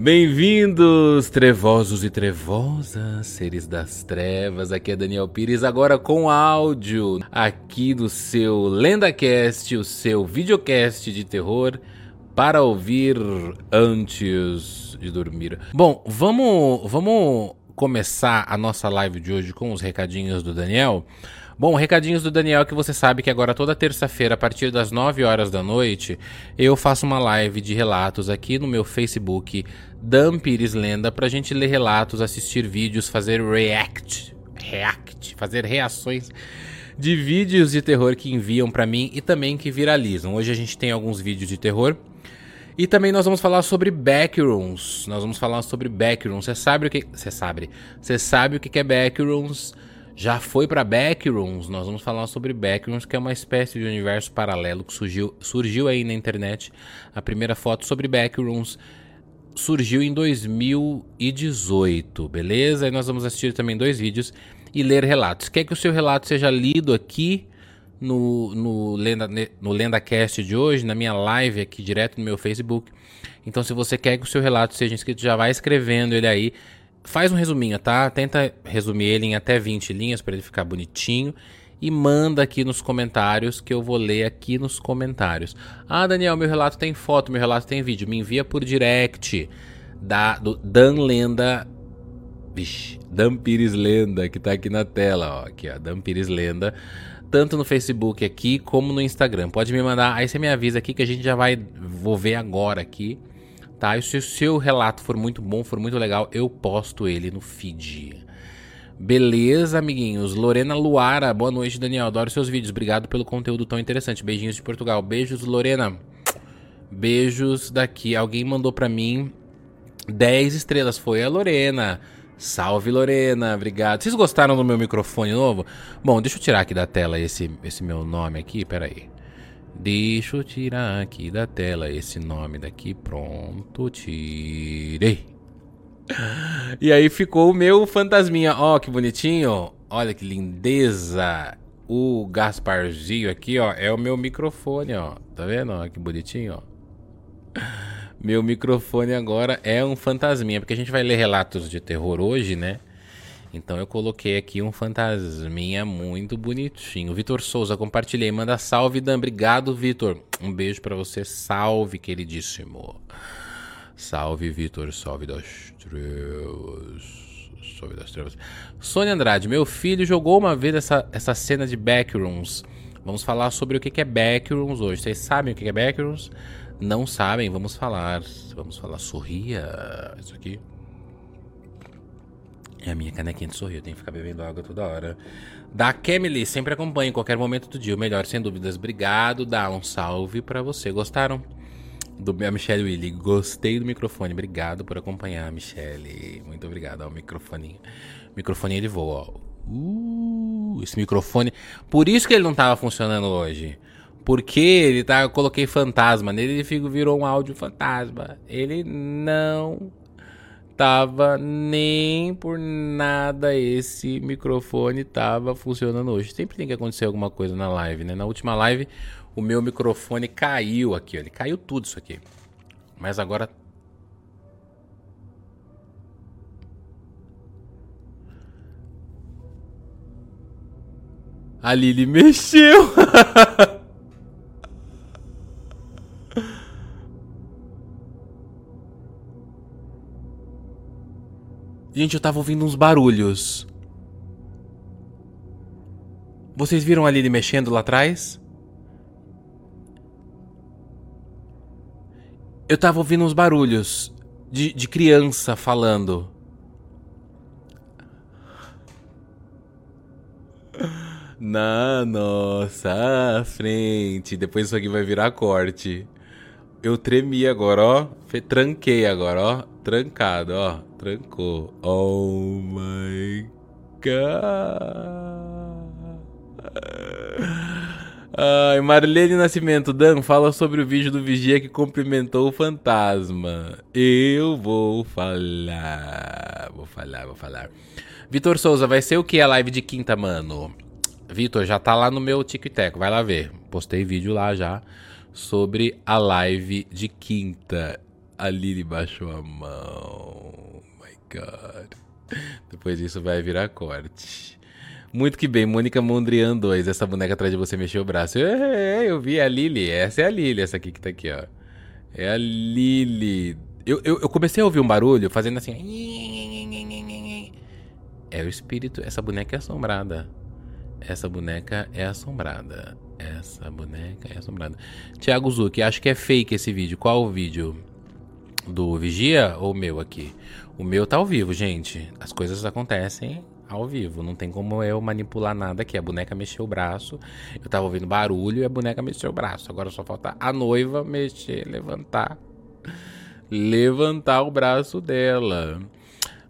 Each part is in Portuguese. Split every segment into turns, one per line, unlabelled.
Bem-vindos, trevosos e trevosas, seres das trevas. Aqui é Daniel Pires, agora com áudio aqui do seu LendaCast, o seu videocast de terror para ouvir antes de dormir. Bom, vamos, vamos começar a nossa live de hoje com os recadinhos do Daniel. Bom, recadinhos do Daniel que você sabe que agora toda terça-feira, a partir das 9 horas da noite, eu faço uma live de relatos aqui no meu Facebook, Dan Lenda, pra gente ler relatos, assistir vídeos, fazer react, react, fazer reações de vídeos de terror que enviam para mim e também que viralizam. Hoje a gente tem alguns vídeos de terror. E também nós vamos falar sobre backrooms. Nós vamos falar sobre backrooms. Você sabe o que. Você sabe. Você sabe o que é backrooms? Já foi para Backrooms. Nós vamos falar sobre Backrooms, que é uma espécie de universo paralelo que surgiu, surgiu aí na internet. A primeira foto sobre Backrooms surgiu em 2018, beleza? E nós vamos assistir também dois vídeos e ler relatos. Quer que o seu relato seja lido aqui no, no, Lenda, no LendaCast de hoje, na minha live aqui direto no meu Facebook. Então, se você quer que o seu relato seja inscrito, já vai escrevendo ele aí Faz um resuminho, tá? Tenta resumir ele em até 20 linhas para ele ficar bonitinho e manda aqui nos comentários que eu vou ler aqui nos comentários. Ah, Daniel, meu relato tem foto, meu relato tem vídeo. Me envia por direct da do Dan Lenda. Vixe, Dan Pires Lenda, que tá aqui na tela, ó. Aqui, ó, Dan Pires Lenda. Tanto no Facebook aqui como no Instagram. Pode me mandar, aí você me avisa aqui que a gente já vai. Vou ver agora aqui tá? E se o seu relato for muito bom, for muito legal, eu posto ele no feed. Beleza, amiguinhos? Lorena Luara, boa noite, Daniel. Adoro seus vídeos. Obrigado pelo conteúdo tão interessante. Beijinhos de Portugal. Beijos, Lorena. Beijos daqui. Alguém mandou para mim 10 estrelas. Foi a Lorena. Salve, Lorena. Obrigado. Vocês gostaram do meu microfone novo? Bom, deixa eu tirar aqui da tela esse, esse meu nome aqui. Pera aí. Deixa eu tirar aqui da tela esse nome daqui. Pronto, tirei. E aí ficou o meu fantasminha. Ó, oh, que bonitinho. Olha que lindeza. O Gasparzinho aqui, ó, é o meu microfone, ó. Tá vendo? Ó, que bonitinho, ó. Meu microfone agora é um fantasminha, porque a gente vai ler relatos de terror hoje, né? Então eu coloquei aqui um fantasminha muito bonitinho. Vitor Souza, compartilhei. Manda salve, Dan. Obrigado, Vitor. Um beijo para você. Salve, queridíssimo. Salve, Vitor. Salve das trevas. Salve das trevas. Sônia Andrade, meu filho jogou uma vez essa, essa cena de Backrooms. Vamos falar sobre o que é Backrooms hoje. Vocês sabem o que é Backrooms? Não sabem? Vamos falar. Vamos falar. Sorria. Isso aqui. É a minha canequinha de sorrir, eu tenho que ficar bebendo água toda hora. Da Kemily, sempre acompanho em qualquer momento do dia, o melhor sem dúvidas. Obrigado, dá um salve para você. Gostaram? Do a Michelle Willy, gostei do microfone. Obrigado por acompanhar, Michelle. Muito obrigado ao microfoninho. Microfoninho de voo, ó. Uh, esse microfone. Por isso que ele não tava funcionando hoje. Porque ele tá, eu coloquei fantasma nele e virou um áudio fantasma. Ele não tava nem por nada esse microfone tava funcionando hoje. Sempre tem que acontecer alguma coisa na live, né? Na última live o meu microfone caiu aqui, ó. ele caiu tudo isso aqui. Mas agora A Lili mexeu. Gente, eu tava ouvindo uns barulhos. Vocês viram a Lily mexendo lá atrás? Eu tava ouvindo uns barulhos de, de criança falando. Na nossa frente. Depois isso aqui vai virar corte. Eu tremi agora, ó. Tranquei agora, ó. Trancado, ó. Trancou. Oh my god. Ai, Marlene Nascimento, Dan, fala sobre o vídeo do Vigia que cumprimentou o fantasma. Eu vou falar. Vou falar, vou falar. Vitor Souza, vai ser o que a live de quinta, mano? Vitor, já tá lá no meu TikTok, vai lá ver. Postei vídeo lá já sobre a live de quinta. A Lili baixou a mão. My God. Depois disso vai virar corte. Muito que bem, Mônica Mondrian 2. Essa boneca atrás de você mexeu o braço. É, eu vi a Lili. Essa é a Lili, essa aqui que tá aqui, ó. É a Lili. Eu, eu, eu comecei a ouvir um barulho fazendo assim. É o espírito. Essa boneca é assombrada. Essa boneca é assombrada. Essa boneca é assombrada. Thiago Zucchi, acho que é fake esse vídeo. Qual o vídeo? Do Vigia ou o meu aqui? O meu tá ao vivo, gente. As coisas acontecem ao vivo. Não tem como eu manipular nada aqui. A boneca mexeu o braço. Eu tava ouvindo barulho e a boneca mexeu o braço. Agora só falta a noiva mexer, levantar. Levantar o braço dela.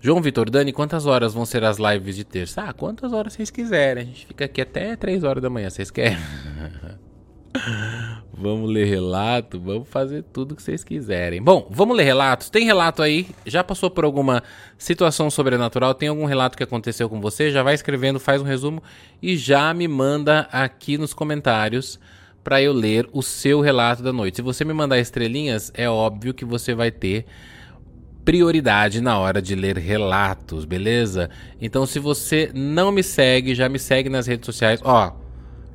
João Vitor, Dani, quantas horas vão ser as lives de terça? Ah, quantas horas vocês quiserem. A gente fica aqui até 3 horas da manhã. Vocês querem? vamos ler relato, vamos fazer tudo que vocês quiserem. Bom, vamos ler relatos. Tem relato aí? Já passou por alguma situação sobrenatural? Tem algum relato que aconteceu com você? Já vai escrevendo, faz um resumo e já me manda aqui nos comentários para eu ler o seu relato da noite. Se você me mandar estrelinhas, é óbvio que você vai ter prioridade na hora de ler relatos, beleza? Então, se você não me segue, já me segue nas redes sociais. Ó,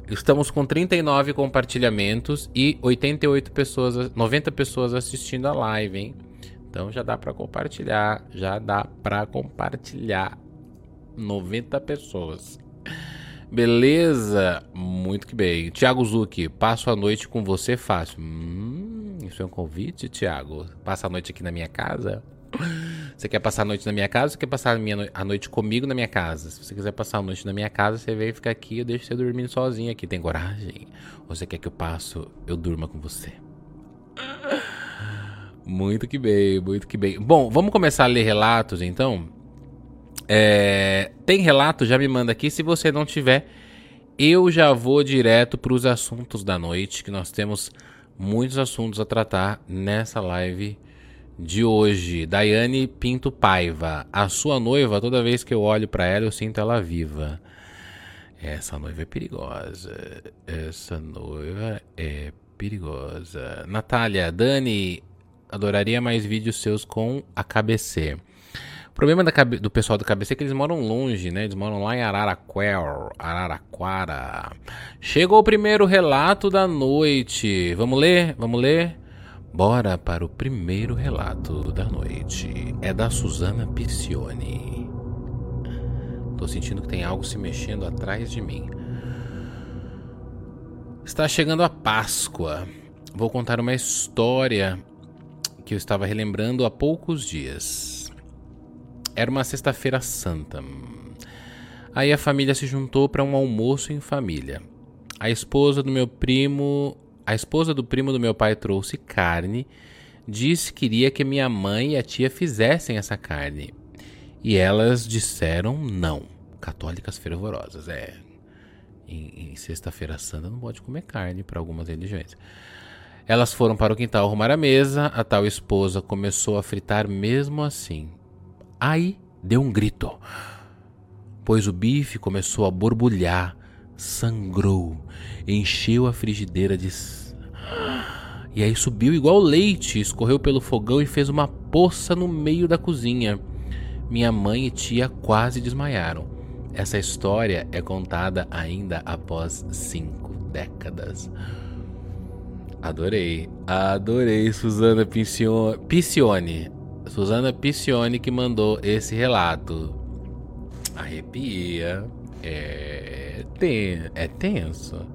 estamos com 39 compartilhamentos e 88 pessoas, 90 pessoas assistindo a live, hein? Então já dá para compartilhar, já dá para compartilhar 90 pessoas. Beleza? Muito que bem. Tiago Zucchi, passo a noite com você fácil. Hum, isso é um convite, Tiago? Passa a noite aqui na minha casa? Você quer passar a noite na minha casa ou quer passar a, minha, a noite comigo na minha casa? Se você quiser passar a noite na minha casa, você vem ficar aqui eu deixo você dormindo sozinho aqui. Tem coragem? Ou você quer que eu passo, eu durma com você? Muito que bem, muito que bem. Bom, vamos começar a ler relatos então? É, tem relato? Já me manda aqui. Se você não tiver, eu já vou direto para os assuntos da noite, que nós temos muitos assuntos a tratar nessa live de hoje, Daiane Pinto Paiva. A sua noiva, toda vez que eu olho para ela, eu sinto ela viva. Essa noiva é perigosa. Essa noiva é perigosa. Natália, Dani, adoraria mais vídeos seus com a KBC. O problema do pessoal do KBC é que eles moram longe, né? Eles moram lá em. Araraquara. Chegou o primeiro relato da noite. Vamos ler? Vamos ler? Bora para o primeiro relato da noite. É da Susana Piccioni. Tô sentindo que tem algo se mexendo atrás de mim. Está chegando a Páscoa. Vou contar uma história que eu estava relembrando há poucos dias. Era uma sexta-feira santa. Aí a família se juntou para um almoço em família. A esposa do meu primo a esposa do primo do meu pai trouxe carne, disse que queria que minha mãe e a tia fizessem essa carne. E elas disseram não. Católicas fervorosas, é. Em, em Sexta-feira Santa não pode comer carne para algumas religiões. Elas foram para o quintal arrumar a mesa, a tal esposa começou a fritar mesmo assim. Aí deu um grito, pois o bife começou a borbulhar sangrou, encheu a frigideira de. E aí subiu igual leite, escorreu pelo fogão e fez uma poça no meio da cozinha. Minha mãe e tia quase desmaiaram. Essa história é contada ainda após cinco décadas. Adorei, adorei Suzana Piccione. Suzana Piccione que mandou esse relato. Arrepia. É ten... é tenso.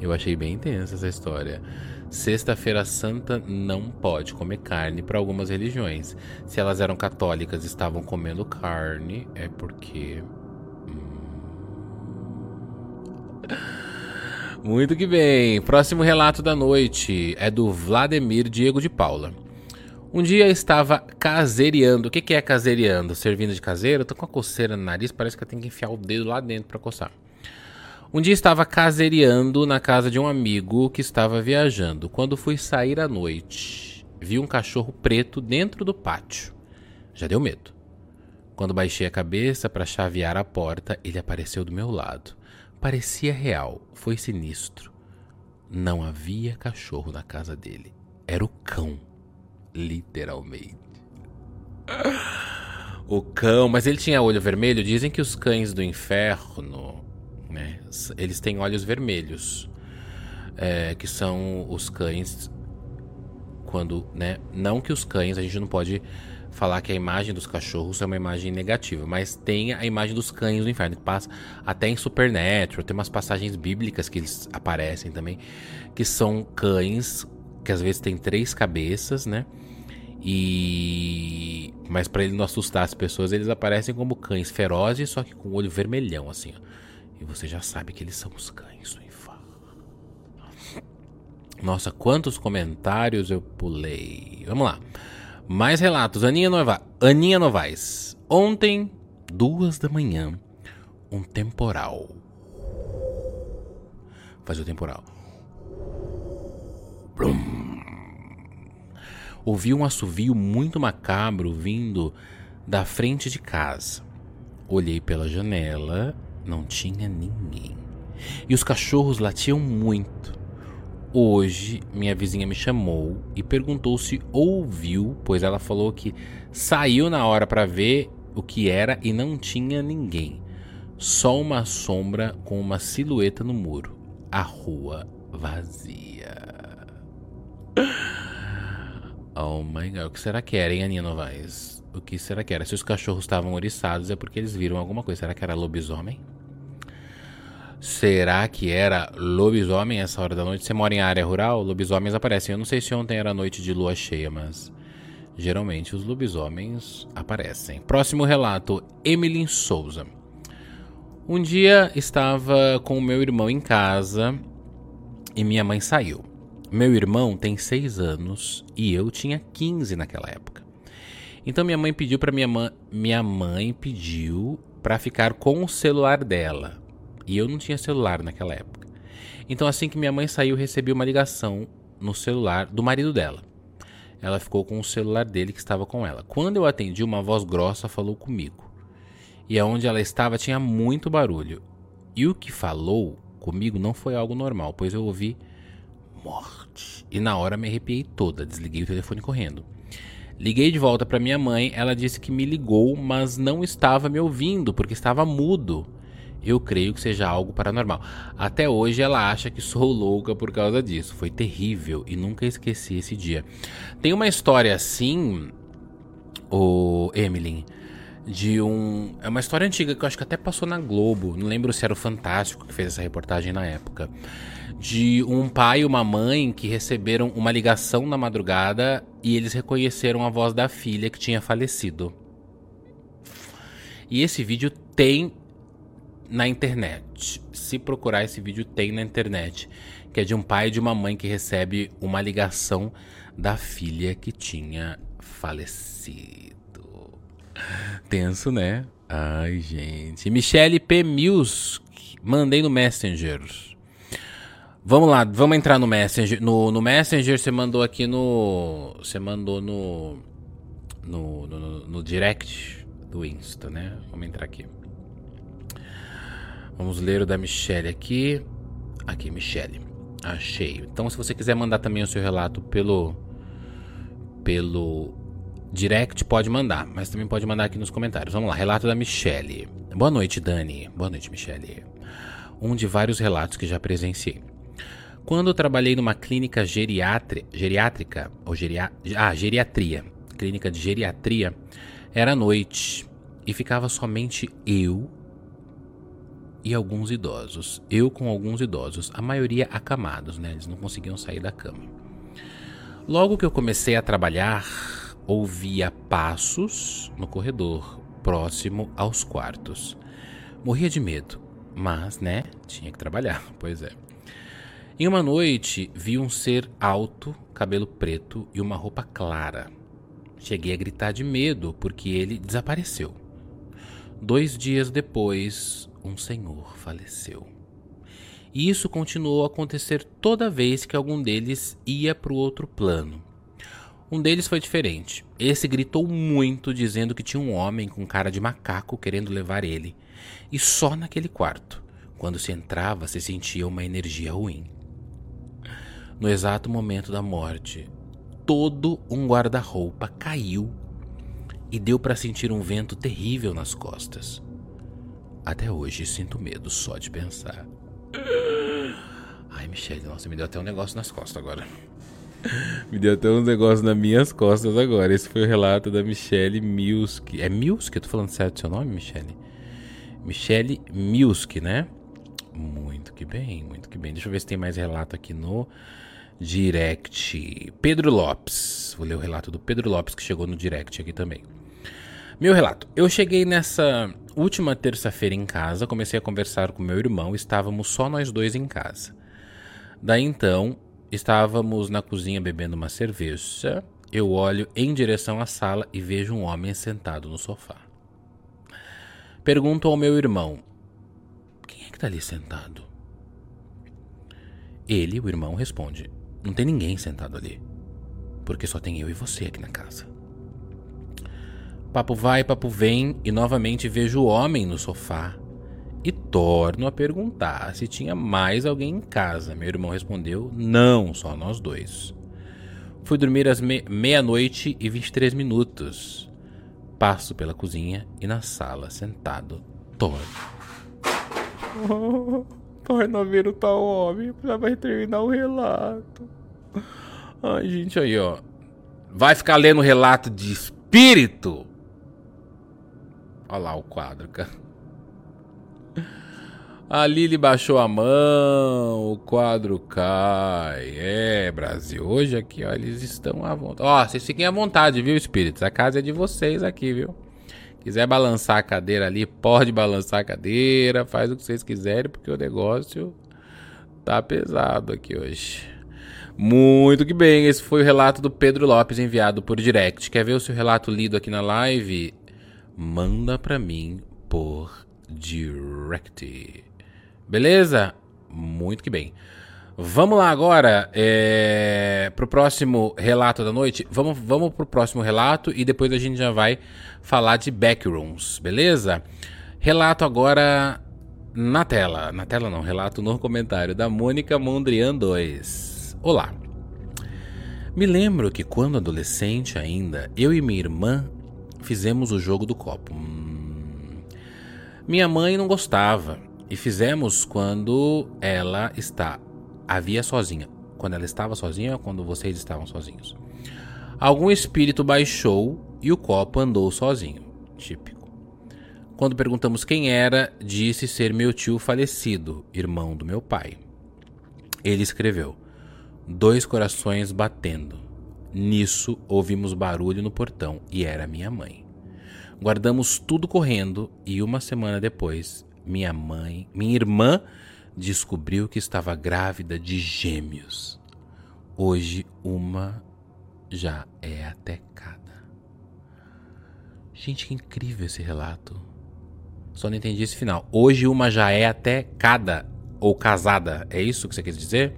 Eu achei bem tensa essa história. Sexta-feira Santa não pode comer carne para algumas religiões. Se elas eram católicas e estavam comendo carne, é porque. Hum... Muito que bem. Próximo relato da noite é do Vladimir Diego de Paula. Um dia estava caseiriando. O que, é caseiriando? Servindo de caseiro? Eu tô com a coceira no nariz, parece que eu tenho que enfiar o dedo lá dentro para coçar. Um dia estava caseiriando na casa de um amigo que estava viajando. Quando fui sair à noite, vi um cachorro preto dentro do pátio. Já deu medo. Quando baixei a cabeça para chavear a porta, ele apareceu do meu lado. Parecia real, foi sinistro. Não havia cachorro na casa dele. Era o cão. Literalmente. O cão, mas ele tinha olho vermelho. Dizem que os cães do inferno, né? Eles têm olhos vermelhos. É, que são os cães quando, né? Não que os cães, a gente não pode falar que a imagem dos cachorros é uma imagem negativa, mas tem a imagem dos cães do inferno, que passa até em Supernatural, tem umas passagens bíblicas que eles aparecem também, que são cães que às vezes tem três cabeças, né? E mas para ele não assustar as pessoas, eles aparecem como cães ferozes, só que com o olho vermelhão assim, ó. E você já sabe que eles são os cães do. Nossa, quantos comentários eu pulei. Vamos lá. Mais relatos. Aninha, Nova... Aninha Novaes. Ontem, duas da manhã, um temporal. Fazer o temporal. Blum. Ouvi um assovio muito macabro vindo da frente de casa. Olhei pela janela, não tinha ninguém. E os cachorros latiam muito. Hoje, minha vizinha me chamou e perguntou se ouviu, pois ela falou que saiu na hora para ver o que era e não tinha ninguém. Só uma sombra com uma silhueta no muro. A rua vazia. Oh my god, o que será que era, hein, Aninha Novaes? O que será que era? Se os cachorros estavam oriçados é porque eles viram alguma coisa. Será que era lobisomem? Será que era lobisomem essa hora da noite? Você mora em área rural? Lobisomens aparecem. Eu não sei se ontem era noite de lua cheia, mas geralmente os lobisomens aparecem. Próximo relato: Emily Souza. Um dia estava com meu irmão em casa e minha mãe saiu. Meu irmão tem 6 anos e eu tinha 15 naquela época. Então minha mãe pediu para minha mãe, minha mãe pediu para ficar com o celular dela. E eu não tinha celular naquela época. Então, assim que minha mãe saiu, recebi uma ligação no celular do marido dela. Ela ficou com o celular dele que estava com ela. Quando eu atendi, uma voz grossa falou comigo. E aonde ela estava tinha muito barulho. E o que falou comigo não foi algo normal, pois eu ouvi morte. E na hora me arrepiei toda, desliguei o telefone correndo. Liguei de volta para minha mãe, ela disse que me ligou, mas não estava me ouvindo porque estava mudo eu creio que seja algo paranormal. Até hoje ela acha que sou louca por causa disso. Foi terrível e nunca esqueci esse dia. Tem uma história assim, o Emily, de um. É uma história antiga que eu acho que até passou na Globo. Não lembro se era o Fantástico que fez essa reportagem na época. De um pai e uma mãe que receberam uma ligação na madrugada e eles reconheceram a voz da filha que tinha falecido. E esse vídeo tem na internet. Se procurar esse vídeo, tem na internet. Que é de um pai e de uma mãe que recebe uma ligação da filha que tinha falecido. Tenso, né? Ai, gente. Michelle P. Mills, mandei no Messenger. Vamos lá, vamos entrar no Messenger. No, no Messenger você mandou aqui no. Você mandou no, no. No, no direct do Insta, né? Vamos entrar aqui. Vamos ler o da Michelle aqui. Aqui, Michelle. Achei. Então, se você quiser mandar também o seu relato pelo pelo direct, pode mandar, mas também pode mandar aqui nos comentários. Vamos lá, relato da Michelle. Boa noite, Dani. Boa noite, Michelle. Um de vários relatos que já presenciei. Quando eu trabalhei numa clínica geriátrica, ou geria, ah, geriatria, clínica de geriatria, era noite e ficava somente eu e alguns idosos. Eu com alguns idosos, a maioria acamados, né? Eles não conseguiam sair da cama. Logo que eu comecei a trabalhar, ouvia passos no corredor, próximo aos quartos. Morria de medo, mas, né, tinha que trabalhar, pois é. Em uma noite, vi um ser alto, cabelo preto e uma roupa clara. Cheguei a gritar de medo porque ele desapareceu. Dois dias depois, um senhor faleceu. E isso continuou a acontecer toda vez que algum deles ia para o outro plano. Um deles foi diferente. Esse gritou muito, dizendo que tinha um homem com cara de macaco querendo levar ele. E só naquele quarto, quando se entrava, se sentia uma energia ruim. No exato momento da morte, todo um guarda-roupa caiu e deu para sentir um vento terrível nas costas. Até hoje sinto medo só de pensar. Ai, Michelle, nossa, me deu até um negócio nas costas agora. Me deu até um negócio nas minhas costas agora. Esse foi o relato da Michelle Milski. É Milski? Eu tô falando certo seu nome, Michelle? Michelle Milski, né? Muito que bem, muito que bem. Deixa eu ver se tem mais relato aqui no direct. Pedro Lopes. Vou ler o relato do Pedro Lopes que chegou no direct aqui também. Meu relato. Eu cheguei nessa última terça-feira em casa, comecei a conversar com meu irmão, estávamos só nós dois em casa. Daí então, estávamos na cozinha bebendo uma cerveja. Eu olho em direção à sala e vejo um homem sentado no sofá. Pergunto ao meu irmão: Quem é que está ali sentado? Ele, o irmão, responde: Não tem ninguém sentado ali. Porque só tem eu e você aqui na casa. Papo vai, papo vem, e novamente vejo o homem no sofá. E torno a perguntar se tinha mais alguém em casa. Meu irmão respondeu: Não, só nós dois. Fui dormir às me meia-noite e 23 minutos. Passo pela cozinha e na sala, sentado, torno. Oh, torno a ver o tal homem. Já vai terminar o relato. Ai, gente, aí, ó. Vai ficar lendo relato de espírito? Olha lá o quadro, cara. A Lili baixou a mão, o quadro cai. É, Brasil. Hoje aqui, ó, eles estão à vontade. Ó, vocês fiquem à vontade, viu, espíritos? A casa é de vocês aqui, viu? Quiser balançar a cadeira ali, pode balançar a cadeira, faz o que vocês quiserem, porque o negócio tá pesado aqui hoje. Muito que bem, esse foi o relato do Pedro Lopes enviado por direct. Quer ver o seu relato lido aqui na live? Manda para mim por direct. Beleza? Muito que bem. Vamos lá agora é, pro próximo relato da noite. Vamos, vamos pro próximo relato e depois a gente já vai falar de backrooms, beleza? Relato agora na tela. Na tela não, relato no comentário da Mônica Mondrian 2. Olá. Me lembro que quando adolescente ainda, eu e minha irmã fizemos o jogo do copo. Minha mãe não gostava e fizemos quando ela está havia sozinha. Quando ela estava sozinha quando vocês estavam sozinhos. Algum espírito baixou e o copo andou sozinho. Típico. Quando perguntamos quem era, disse ser meu tio falecido, irmão do meu pai. Ele escreveu: Dois corações batendo. Nisso, ouvimos barulho no portão e era minha mãe. Guardamos tudo correndo e uma semana depois, minha mãe, minha irmã, descobriu que estava grávida de gêmeos. Hoje, uma já é até cada. Gente, que incrível esse relato. Só não entendi esse final. Hoje, uma já é até cada ou casada. É isso que você quer dizer?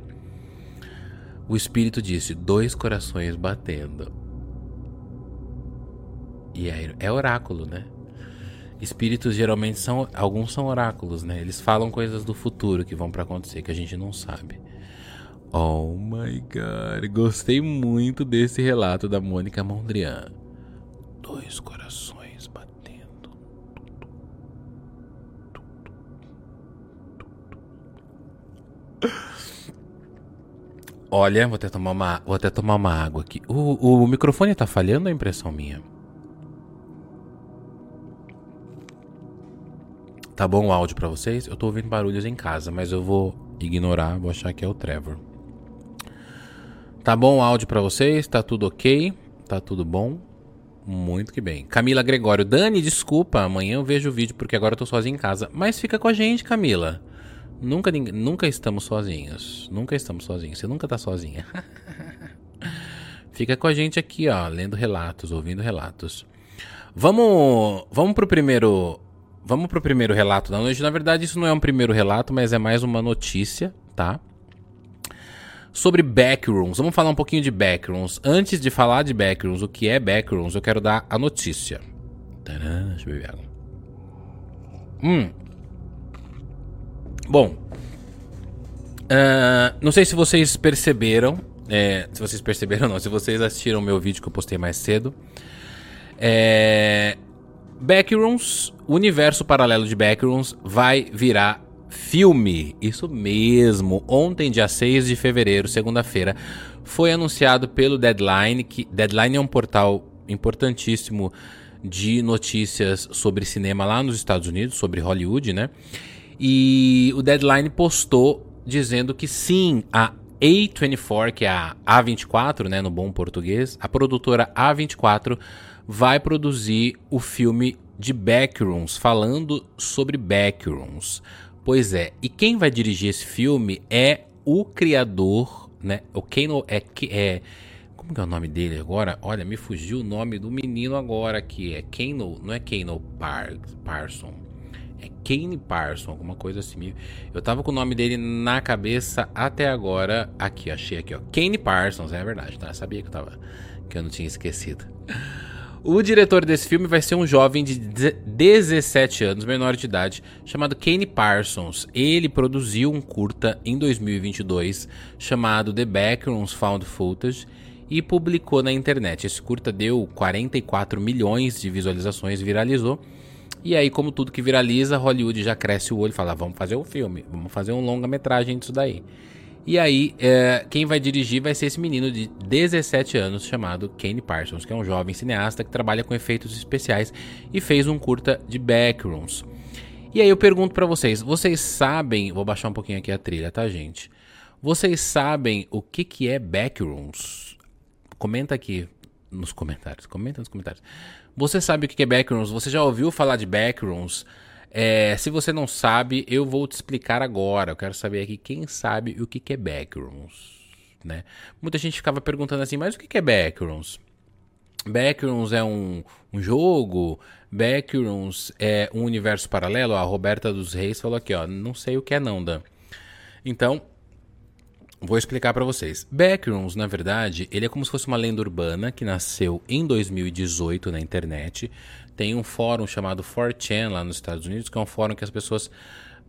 O espírito disse: dois corações batendo. E aí, é oráculo, né? Espíritos geralmente são. Alguns são oráculos, né? Eles falam coisas do futuro que vão para acontecer que a gente não sabe. Oh my god. Gostei muito desse relato da Mônica Mondrian. Dois corações Olha, vou até tomar uma, vou até tomar uma água aqui. O, o microfone tá falhando é impressão minha? Tá bom o áudio para vocês? Eu tô ouvindo barulhos em casa, mas eu vou ignorar, vou achar que é o Trevor. Tá bom o áudio para vocês? Tá tudo ok? Tá tudo bom? Muito que bem. Camila Gregório, Dani, desculpa, amanhã eu vejo o vídeo porque agora eu tô sozinho em casa. Mas fica com a gente, Camila. Nunca, nunca estamos sozinhos. Nunca estamos sozinhos. Você nunca tá sozinha. Fica com a gente aqui, ó, lendo relatos, ouvindo relatos. Vamos, vamos pro primeiro, vamos pro primeiro relato da noite. Na verdade, isso não é um primeiro relato, mas é mais uma notícia, tá? Sobre backrooms. Vamos falar um pouquinho de backrooms. Antes de falar de backrooms, o que é backrooms, eu quero dar a notícia. Tadã, deixa eu beber água. Hum, Bom, uh, não sei se vocês perceberam É, se vocês perceberam não, se vocês assistiram meu vídeo que eu postei mais cedo. É, Backrooms, o universo paralelo de Backrooms vai virar filme. Isso mesmo. Ontem, dia 6 de fevereiro, segunda-feira, foi anunciado pelo Deadline, que Deadline é um portal importantíssimo de notícias sobre cinema lá nos Estados Unidos, sobre Hollywood, né? E o Deadline postou dizendo que sim, a A24, que é a A24, né, no bom português, a produtora A24 vai produzir o filme de Backrooms, falando sobre Backrooms. Pois é, e quem vai dirigir esse filme é o criador, né? O Kano é, é como que é o nome dele agora? Olha, me fugiu o nome do menino agora aqui. É Kano, não é Kano Par, Parson. É Kane Parson, alguma coisa assim. Eu tava com o nome dele na cabeça até agora. Aqui, achei aqui, ó. Kane Parsons, é verdade, tá? Eu sabia que eu tava que eu não tinha esquecido. O diretor desse filme vai ser um jovem de 17 anos, menor de idade, chamado Kane Parsons. Ele produziu um curta em 2022 chamado The Backrooms Found Footage e publicou na internet. Esse curta deu 44 milhões de visualizações, viralizou e aí, como tudo que viraliza, Hollywood já cresce o olho e fala: vamos fazer um filme, vamos fazer um longa-metragem disso daí. E aí, é, quem vai dirigir vai ser esse menino de 17 anos chamado Kane Parsons, que é um jovem cineasta que trabalha com efeitos especiais e fez um curta de Backrooms. E aí eu pergunto para vocês, vocês sabem, vou baixar um pouquinho aqui a trilha, tá, gente? Vocês sabem o que que é Backrooms? Comenta aqui nos comentários, comenta nos comentários. Você sabe o que é Backrooms? Você já ouviu falar de Backrooms? É, se você não sabe, eu vou te explicar agora. Eu quero saber aqui quem sabe o que é Backrooms. Né? Muita gente ficava perguntando assim, mas o que é Backrooms? Backrooms é um, um jogo? Backrooms é um universo paralelo? A Roberta dos Reis falou aqui, ó, não sei o que é não, Dan. Então, Vou explicar para vocês. Backrooms, na verdade, ele é como se fosse uma lenda urbana que nasceu em 2018 na internet. Tem um fórum chamado 4chan lá nos Estados Unidos, que é um fórum que as pessoas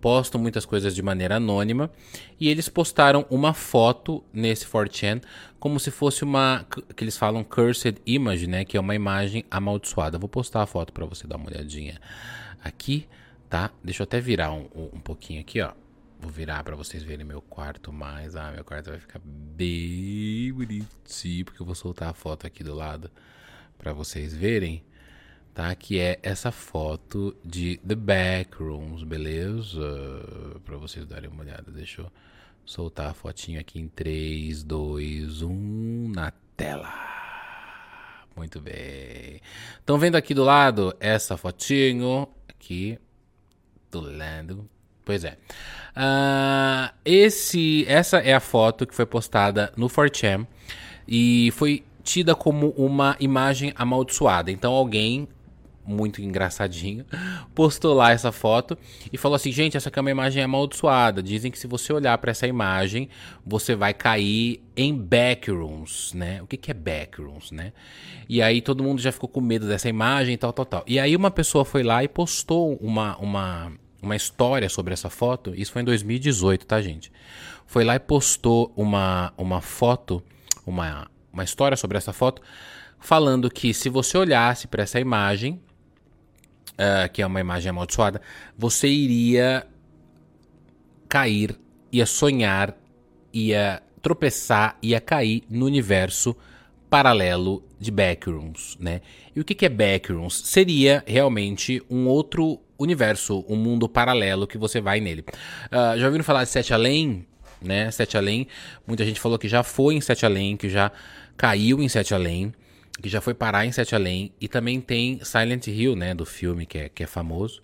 postam muitas coisas de maneira anônima. E eles postaram uma foto nesse 4chan como se fosse uma que eles falam cursed image, né, que é uma imagem amaldiçoada. Vou postar a foto para você dar uma olhadinha aqui, tá? Deixa eu até virar um, um pouquinho aqui, ó. Vou virar para vocês verem meu quarto mais. Ah, meu quarto vai ficar bem bonitinho, porque eu vou soltar a foto aqui do lado para vocês verem, tá? Que é essa foto de The Backrooms, beleza? Para vocês darem uma olhada. Deixa eu soltar a fotinho aqui em 3, 2, 1 na tela. Muito bem. Estão vendo aqui do lado essa fotinho aqui do lado Pois é. Uh, esse, essa é a foto que foi postada no 4chan e foi tida como uma imagem amaldiçoada. Então alguém muito engraçadinho, postou lá essa foto e falou assim: gente, essa aqui é uma imagem amaldiçoada. Dizem que se você olhar para essa imagem, você vai cair em backrooms, né? O que, que é backrooms, né? E aí todo mundo já ficou com medo dessa imagem, tal, tal, tal. E aí uma pessoa foi lá e postou uma, uma uma história sobre essa foto. Isso foi em 2018, tá, gente? Foi lá e postou uma, uma foto, uma, uma história sobre essa foto, falando que se você olhasse para essa imagem, uh, que é uma imagem amaldiçoada, você iria cair, ia sonhar, ia tropeçar, ia cair no universo paralelo de Backrooms, né? E o que, que é Backrooms? Seria realmente um outro universo, um mundo paralelo que você vai nele. Uh, já ouviram falar de Sete Além? Né? Sete Além, muita gente falou que já foi em Sete Além, que já caiu em Sete Além, que já foi parar em Sete Além, e também tem Silent Hill, né, do filme que é, que é famoso.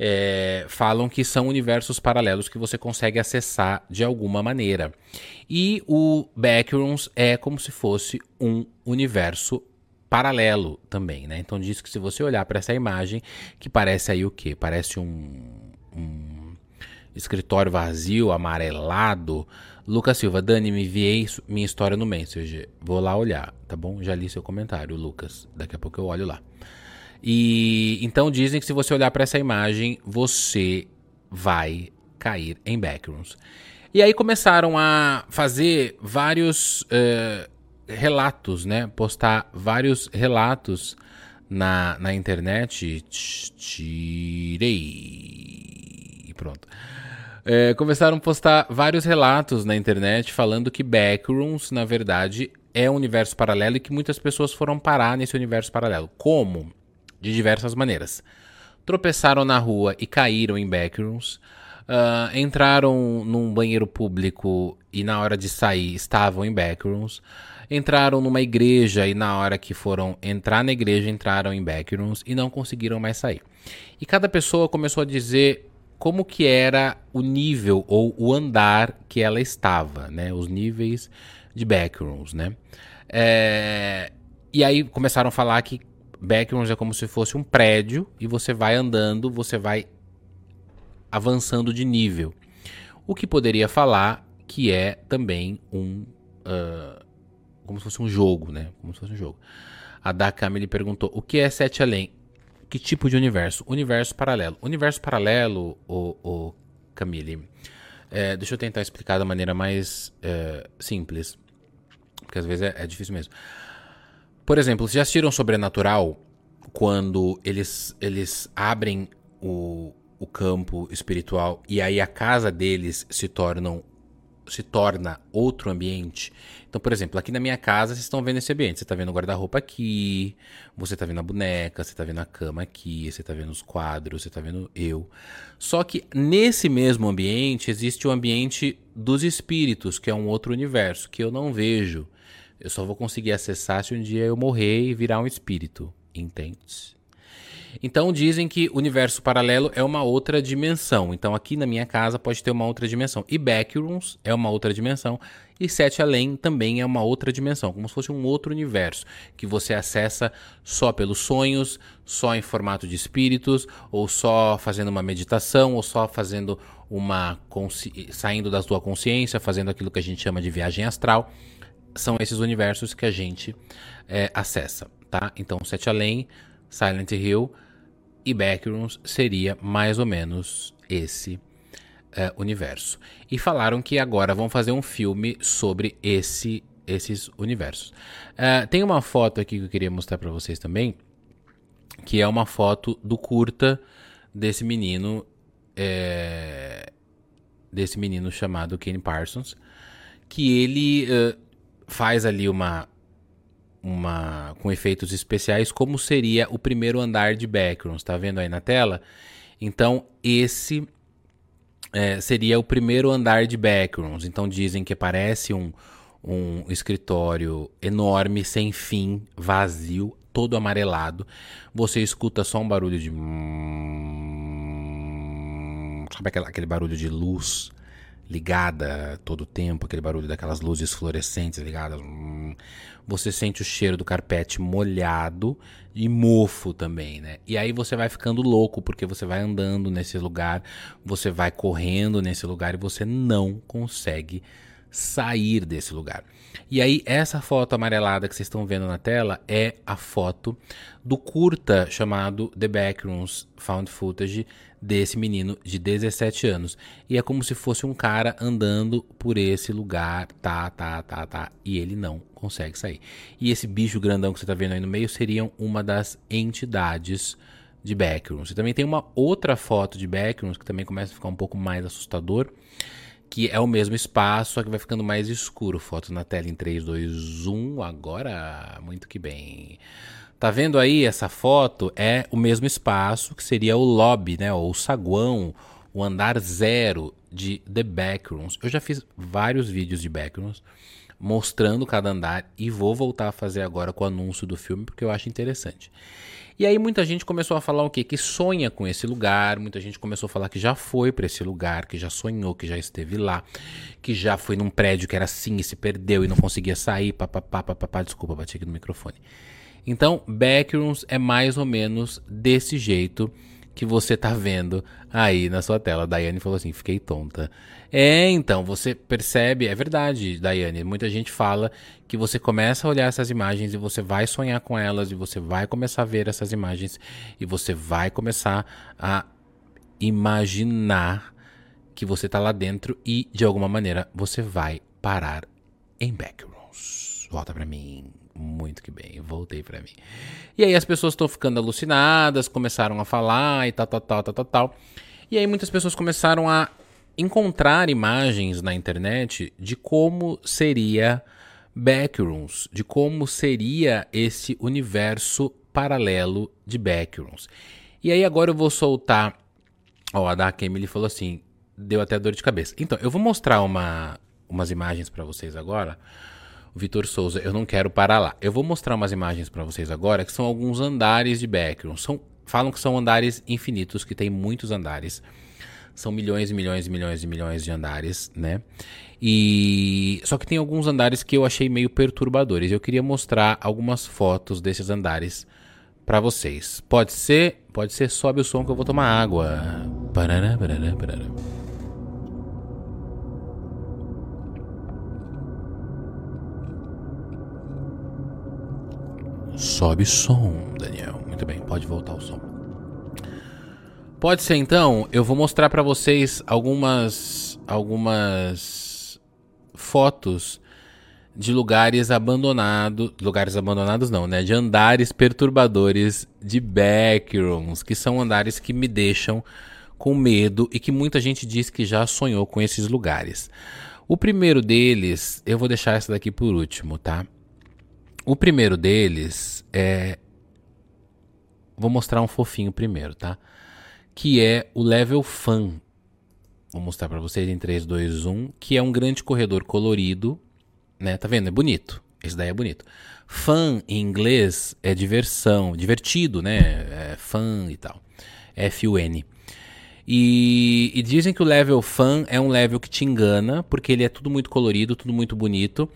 É, falam que são universos paralelos que você consegue acessar de alguma maneira. E o Backrooms é como se fosse um universo paralelo também, né? Então diz que se você olhar para essa imagem, que parece aí o quê? Parece um, um escritório vazio, amarelado. Lucas Silva, Dani, me enviei minha história no Messenger. Vou lá olhar, tá bom? Já li seu comentário, Lucas. Daqui a pouco eu olho lá. E então dizem que se você olhar para essa imagem, você vai cair em backrooms. E aí começaram a fazer vários uh, relatos, né? Postar vários relatos na, na internet. Tirei. Pronto. É, começaram a postar vários relatos na internet falando que Backrooms, na verdade, é um universo paralelo e que muitas pessoas foram parar nesse universo paralelo. Como? De diversas maneiras. Tropeçaram na rua e caíram em Backrooms. Uh, entraram num banheiro público e na hora de sair estavam em backrooms. Entraram numa igreja e na hora que foram entrar na igreja entraram em backrooms e não conseguiram mais sair. E cada pessoa começou a dizer como que era o nível ou o andar que ela estava, né? Os níveis de backrooms, né? É... E aí começaram a falar que backrooms é como se fosse um prédio e você vai andando, você vai avançando de nível. O que poderia falar que é também um. Uh, como se fosse um jogo, né? Como se fosse um jogo. A Dakami perguntou: o que é Sete Além? Que tipo de universo? Universo paralelo. Universo paralelo, o, o Camille. É, deixa eu tentar explicar da maneira mais é, simples. Porque às vezes é, é difícil mesmo. Por exemplo, vocês já assistiram Sobrenatural? Quando eles, eles abrem o, o campo espiritual e aí a casa deles se tornam se torna outro ambiente. Então, por exemplo, aqui na minha casa vocês estão vendo esse ambiente. Você está vendo o guarda-roupa aqui, você está vendo a boneca, você está vendo a cama aqui, você está vendo os quadros, você está vendo eu. Só que nesse mesmo ambiente existe o ambiente dos espíritos, que é um outro universo que eu não vejo. Eu só vou conseguir acessar se um dia eu morrer e virar um espírito, entende? Então dizem que universo paralelo é uma outra dimensão. Então aqui na minha casa pode ter uma outra dimensão. E Backrooms é uma outra dimensão. E Sete Além também é uma outra dimensão, como se fosse um outro universo que você acessa só pelos sonhos, só em formato de espíritos, ou só fazendo uma meditação, ou só fazendo uma saindo da sua consciência, fazendo aquilo que a gente chama de viagem astral. São esses universos que a gente é, acessa, tá? Então Sete Além Silent Hill e Backrooms seria mais ou menos esse uh, universo. E falaram que agora vão fazer um filme sobre esse, esses universos. Uh, tem uma foto aqui que eu queria mostrar para vocês também, que é uma foto do curta desse menino, é, desse menino chamado Kenny Parsons, que ele uh, faz ali uma uma com efeitos especiais, como seria o primeiro andar de Backrooms. Está vendo aí na tela? Então, esse é, seria o primeiro andar de Backrooms. Então, dizem que parece um, um escritório enorme, sem fim, vazio, todo amarelado. Você escuta só um barulho de. Sabe aquele barulho de luz ligada todo o tempo, aquele barulho daquelas luzes fluorescentes ligadas. Hum, você sente o cheiro do carpete molhado e mofo também, né? E aí você vai ficando louco porque você vai andando nesse lugar, você vai correndo nesse lugar e você não consegue sair desse lugar. E aí, essa foto amarelada que vocês estão vendo na tela é a foto do curta chamado The Backrooms Found Footage desse menino de 17 anos. E é como se fosse um cara andando por esse lugar, tá, tá, tá, tá, e ele não consegue sair. E esse bicho grandão que você tá vendo aí no meio seriam uma das entidades de Backrooms. E também tem uma outra foto de Backrooms que também começa a ficar um pouco mais assustador que é o mesmo espaço, só que vai ficando mais escuro. Foto na tela em 3, 2, 1. Agora, muito que bem. Tá vendo aí essa foto? É o mesmo espaço que seria o lobby, né? Ou o saguão, o andar zero de The Backrooms. Eu já fiz vários vídeos de Backrooms mostrando cada andar e vou voltar a fazer agora com o anúncio do filme porque eu acho interessante. E aí muita gente começou a falar o quê? Que sonha com esse lugar, muita gente começou a falar que já foi para esse lugar, que já sonhou, que já esteve lá, que já foi num prédio que era assim e se perdeu e não conseguia sair, papapá, papapá, desculpa, bati aqui no microfone. Então, Backrooms é mais ou menos desse jeito que você tá vendo aí na sua tela. Daiane falou assim: fiquei tonta. É, então, você percebe, é verdade, Daiane. Muita gente fala que você começa a olhar essas imagens e você vai sonhar com elas, e você vai começar a ver essas imagens, e você vai começar a imaginar que você tá lá dentro e de alguma maneira você vai parar em backrooms. Volta para mim. Muito que bem, voltei para mim. E aí as pessoas estão ficando alucinadas, começaram a falar e tal, tal, tal, tal, tal, tal. E aí muitas pessoas começaram a encontrar imagens na internet de como seria Backrooms, de como seria esse universo paralelo de Backrooms. E aí agora eu vou soltar. Ó, a Dark Emily falou assim: deu até dor de cabeça. Então, eu vou mostrar uma, umas imagens para vocês agora. Vitor Souza, eu não quero parar lá. Eu vou mostrar umas imagens para vocês agora que são alguns andares de Backrooms. São, falam que são andares infinitos, que tem muitos andares. São milhões e milhões e milhões e milhões de andares, né? E só que tem alguns andares que eu achei meio perturbadores. Eu queria mostrar algumas fotos desses andares para vocês. Pode ser, pode ser, sobe o som que eu vou tomar água. Parará, parará, parará. Sobe som, Daniel. Muito bem, pode voltar o som. Pode ser então, eu vou mostrar para vocês algumas algumas fotos de lugares abandonados, lugares abandonados não, né, de andares perturbadores de backrooms, que são andares que me deixam com medo e que muita gente diz que já sonhou com esses lugares. O primeiro deles, eu vou deixar essa daqui por último, tá? O primeiro deles é vou mostrar um fofinho primeiro, tá? que é o Level Fan. Vou mostrar para vocês em 3, 2, 1, que é um grande corredor colorido, né? Tá vendo? É bonito. Esse daí é bonito. Fun em inglês é diversão, divertido, né? É fun e tal. F-U-N. E, e, dizem que o level fun é um level que te engana, porque ele é tudo muito colorido, tudo muito bonito.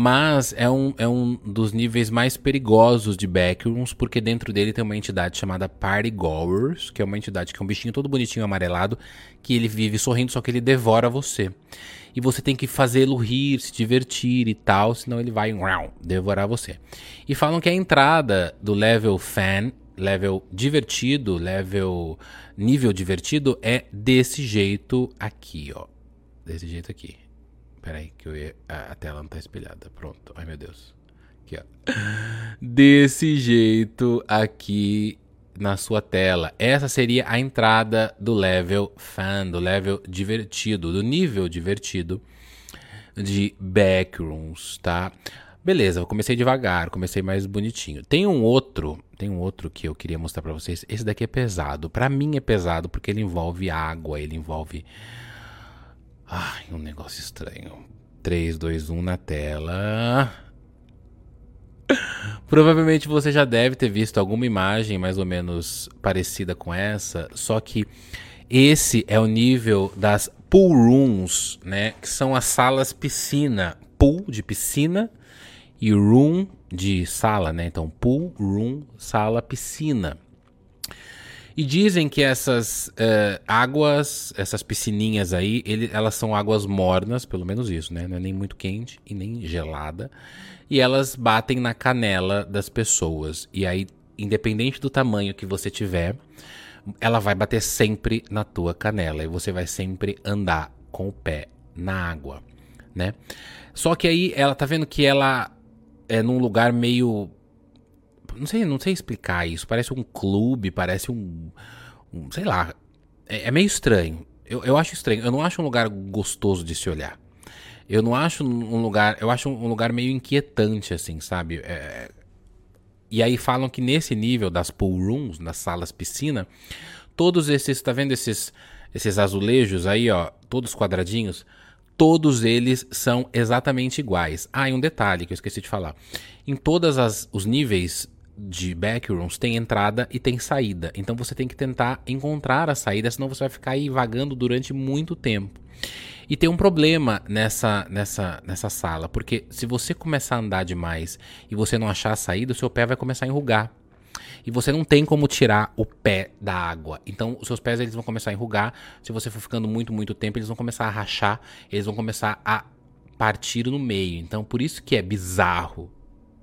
Mas é um, é um dos níveis mais perigosos de Backrooms, porque dentro dele tem uma entidade chamada Party Goers, que é uma entidade que é um bichinho todo bonitinho amarelado, que ele vive sorrindo, só que ele devora você. E você tem que fazê-lo rir, se divertir e tal, senão ele vai devorar você. E falam que a entrada do level fan, level divertido, level nível divertido, é desse jeito aqui, ó. Desse jeito aqui. Peraí, que eu ia... a tela não tá espelhada. Pronto. Ai, meu Deus. Aqui, ó. Desse jeito aqui na sua tela. Essa seria a entrada do level fan, do level divertido, do nível divertido de Backrooms, tá? Beleza, eu comecei devagar, comecei mais bonitinho. Tem um outro, tem um outro que eu queria mostrar para vocês. Esse daqui é pesado. Para mim é pesado porque ele envolve água, ele envolve Ai, um negócio estranho. 3, 2, 1 na tela. Provavelmente você já deve ter visto alguma imagem mais ou menos parecida com essa, só que esse é o nível das pool rooms, né? Que são as salas piscina. Pool de piscina e room de sala, né? Então, pool, room, sala, piscina. E dizem que essas uh, águas, essas piscininhas aí, ele, elas são águas mornas, pelo menos isso, né? Não é nem muito quente e nem gelada. E elas batem na canela das pessoas. E aí, independente do tamanho que você tiver, ela vai bater sempre na tua canela. E você vai sempre andar com o pé na água, né? Só que aí ela tá vendo que ela é num lugar meio não sei, não sei explicar isso. Parece um clube, parece um. um sei lá. É, é, meio estranho. Eu, eu acho estranho. Eu não acho um lugar gostoso de se olhar. Eu não acho um lugar. Eu acho um lugar meio inquietante, assim, sabe? É, e aí falam que nesse nível das pool rooms, nas salas piscina, todos esses. Tá vendo esses, esses azulejos aí, ó? Todos quadradinhos todos eles são exatamente iguais. Ah, e um detalhe que eu esqueci de falar. Em todos os níveis de backrooms tem entrada e tem saída. Então você tem que tentar encontrar a saída, senão você vai ficar aí vagando durante muito tempo. E tem um problema nessa, nessa, nessa sala, porque se você começar a andar demais e você não achar a saída, o seu pé vai começar a enrugar. E você não tem como tirar o pé da água. Então, os seus pés eles vão começar a enrugar. Se você for ficando muito, muito tempo, eles vão começar a rachar, eles vão começar a partir no meio. Então, por isso que é bizarro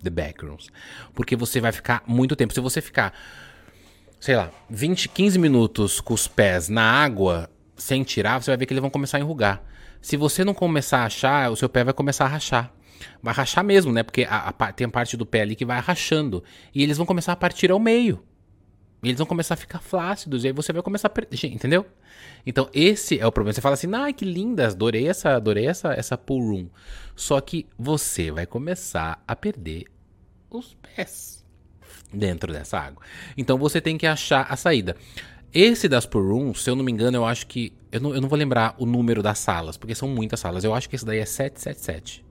The Backrooms. Porque você vai ficar muito tempo. Se você ficar, sei lá, 20, 15 minutos com os pés na água, sem tirar, você vai ver que eles vão começar a enrugar. Se você não começar a achar, o seu pé vai começar a rachar. Vai rachar mesmo, né? Porque a, a, tem a parte do pé ali que vai rachando. E eles vão começar a partir ao meio. E eles vão começar a ficar flácidos. E aí você vai começar a perder. Entendeu? Então, esse é o problema. Você fala assim, ai, que linda, adorei essa, adorei essa, essa pool room. Só que você vai começar a perder os pés dentro dessa água. Então você tem que achar a saída. Esse das pool rooms, se eu não me engano, eu acho que. Eu não, eu não vou lembrar o número das salas, porque são muitas salas. Eu acho que esse daí é 777.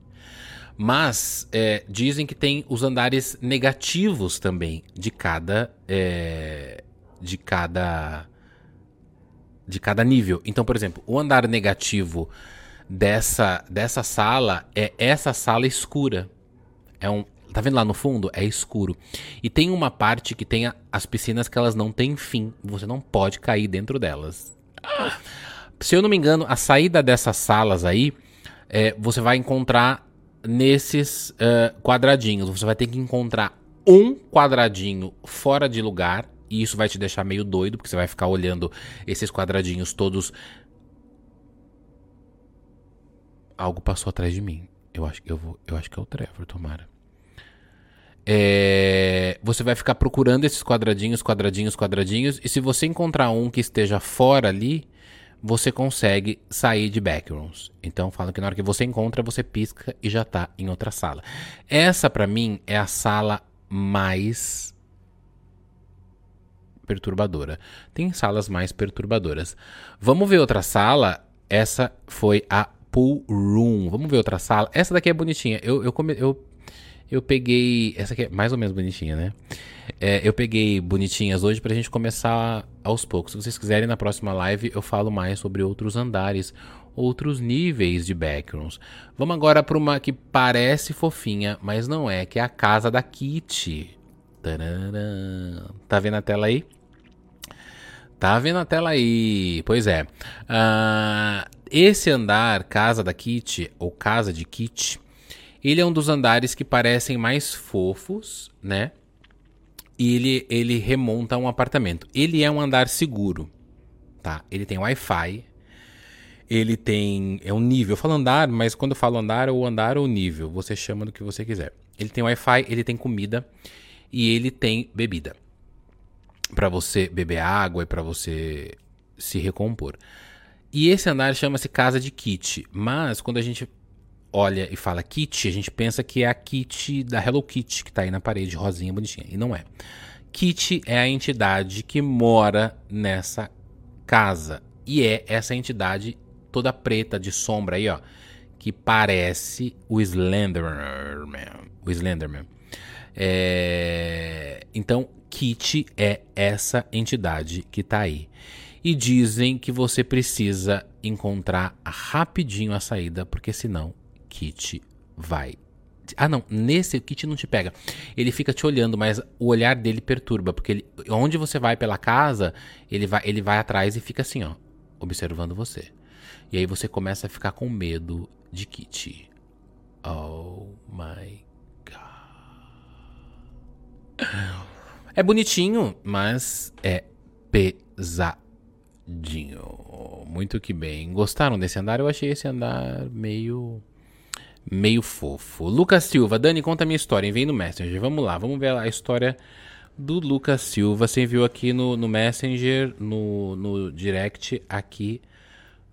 Mas é, dizem que tem os andares negativos também de cada. É, de cada. De cada nível. Então, por exemplo, o andar negativo dessa, dessa sala é essa sala escura. É um, Tá vendo lá no fundo? É escuro. E tem uma parte que tem a, as piscinas que elas não têm fim. Você não pode cair dentro delas. Se eu não me engano, a saída dessas salas aí, é, você vai encontrar nesses uh, quadradinhos. Você vai ter que encontrar um quadradinho fora de lugar. E isso vai te deixar meio doido, porque você vai ficar olhando esses quadradinhos todos. Algo passou atrás de mim. Eu acho, eu vou, eu acho que é o Trevor, tomara. É, você vai ficar procurando esses quadradinhos, quadradinhos, quadradinhos. E se você encontrar um que esteja fora ali, você consegue sair de backrooms. Então falam que na hora que você encontra, você pisca e já está em outra sala. Essa para mim é a sala mais perturbadora. Tem salas mais perturbadoras. Vamos ver outra sala. Essa foi a pool room. Vamos ver outra sala. Essa daqui é bonitinha. Eu, eu, come, eu eu peguei. Essa aqui é mais ou menos bonitinha, né? É, eu peguei bonitinhas hoje pra gente começar aos poucos. Se vocês quiserem, na próxima live eu falo mais sobre outros andares, outros níveis de backrooms. Vamos agora pra uma que parece fofinha, mas não é, que é a casa da Kitty. Tá vendo a tela aí? Tá vendo a tela aí? Pois é. Uh, esse andar, casa da Kitty, ou casa de Kitty, ele é um dos andares que parecem mais fofos, né? E ele, ele remonta a um apartamento. Ele é um andar seguro, tá? Ele tem Wi-Fi. Ele tem. É um nível. Eu falo andar, mas quando eu falo andar, é o andar ou nível. Você chama do que você quiser. Ele tem Wi-Fi, ele tem comida e ele tem bebida. para você beber água e para você se recompor. E esse andar chama-se Casa de Kit. Mas quando a gente olha e fala Kitty, a gente pensa que é a Kitty da Hello Kitty que tá aí na parede, rosinha, bonitinha. E não é. Kitty é a entidade que mora nessa casa. E é essa entidade toda preta de sombra aí, ó. Que parece o Slenderman. O Slenderman. É... Então, Kitty é essa entidade que tá aí. E dizem que você precisa encontrar rapidinho a saída, porque senão Kit vai. Ah, não, nesse o Kit não te pega. Ele fica te olhando, mas o olhar dele perturba, porque ele, onde você vai pela casa, ele vai, ele vai atrás e fica assim, ó, observando você. E aí você começa a ficar com medo de Kit. Oh my god. É bonitinho, mas é pesadinho. Muito que bem. Gostaram desse andar? Eu achei esse andar meio meio fofo. Lucas Silva, Dani, conta a minha história. Vem no Messenger. Vamos lá, vamos ver a história do Lucas Silva. Você enviou aqui no, no Messenger, no, no direct aqui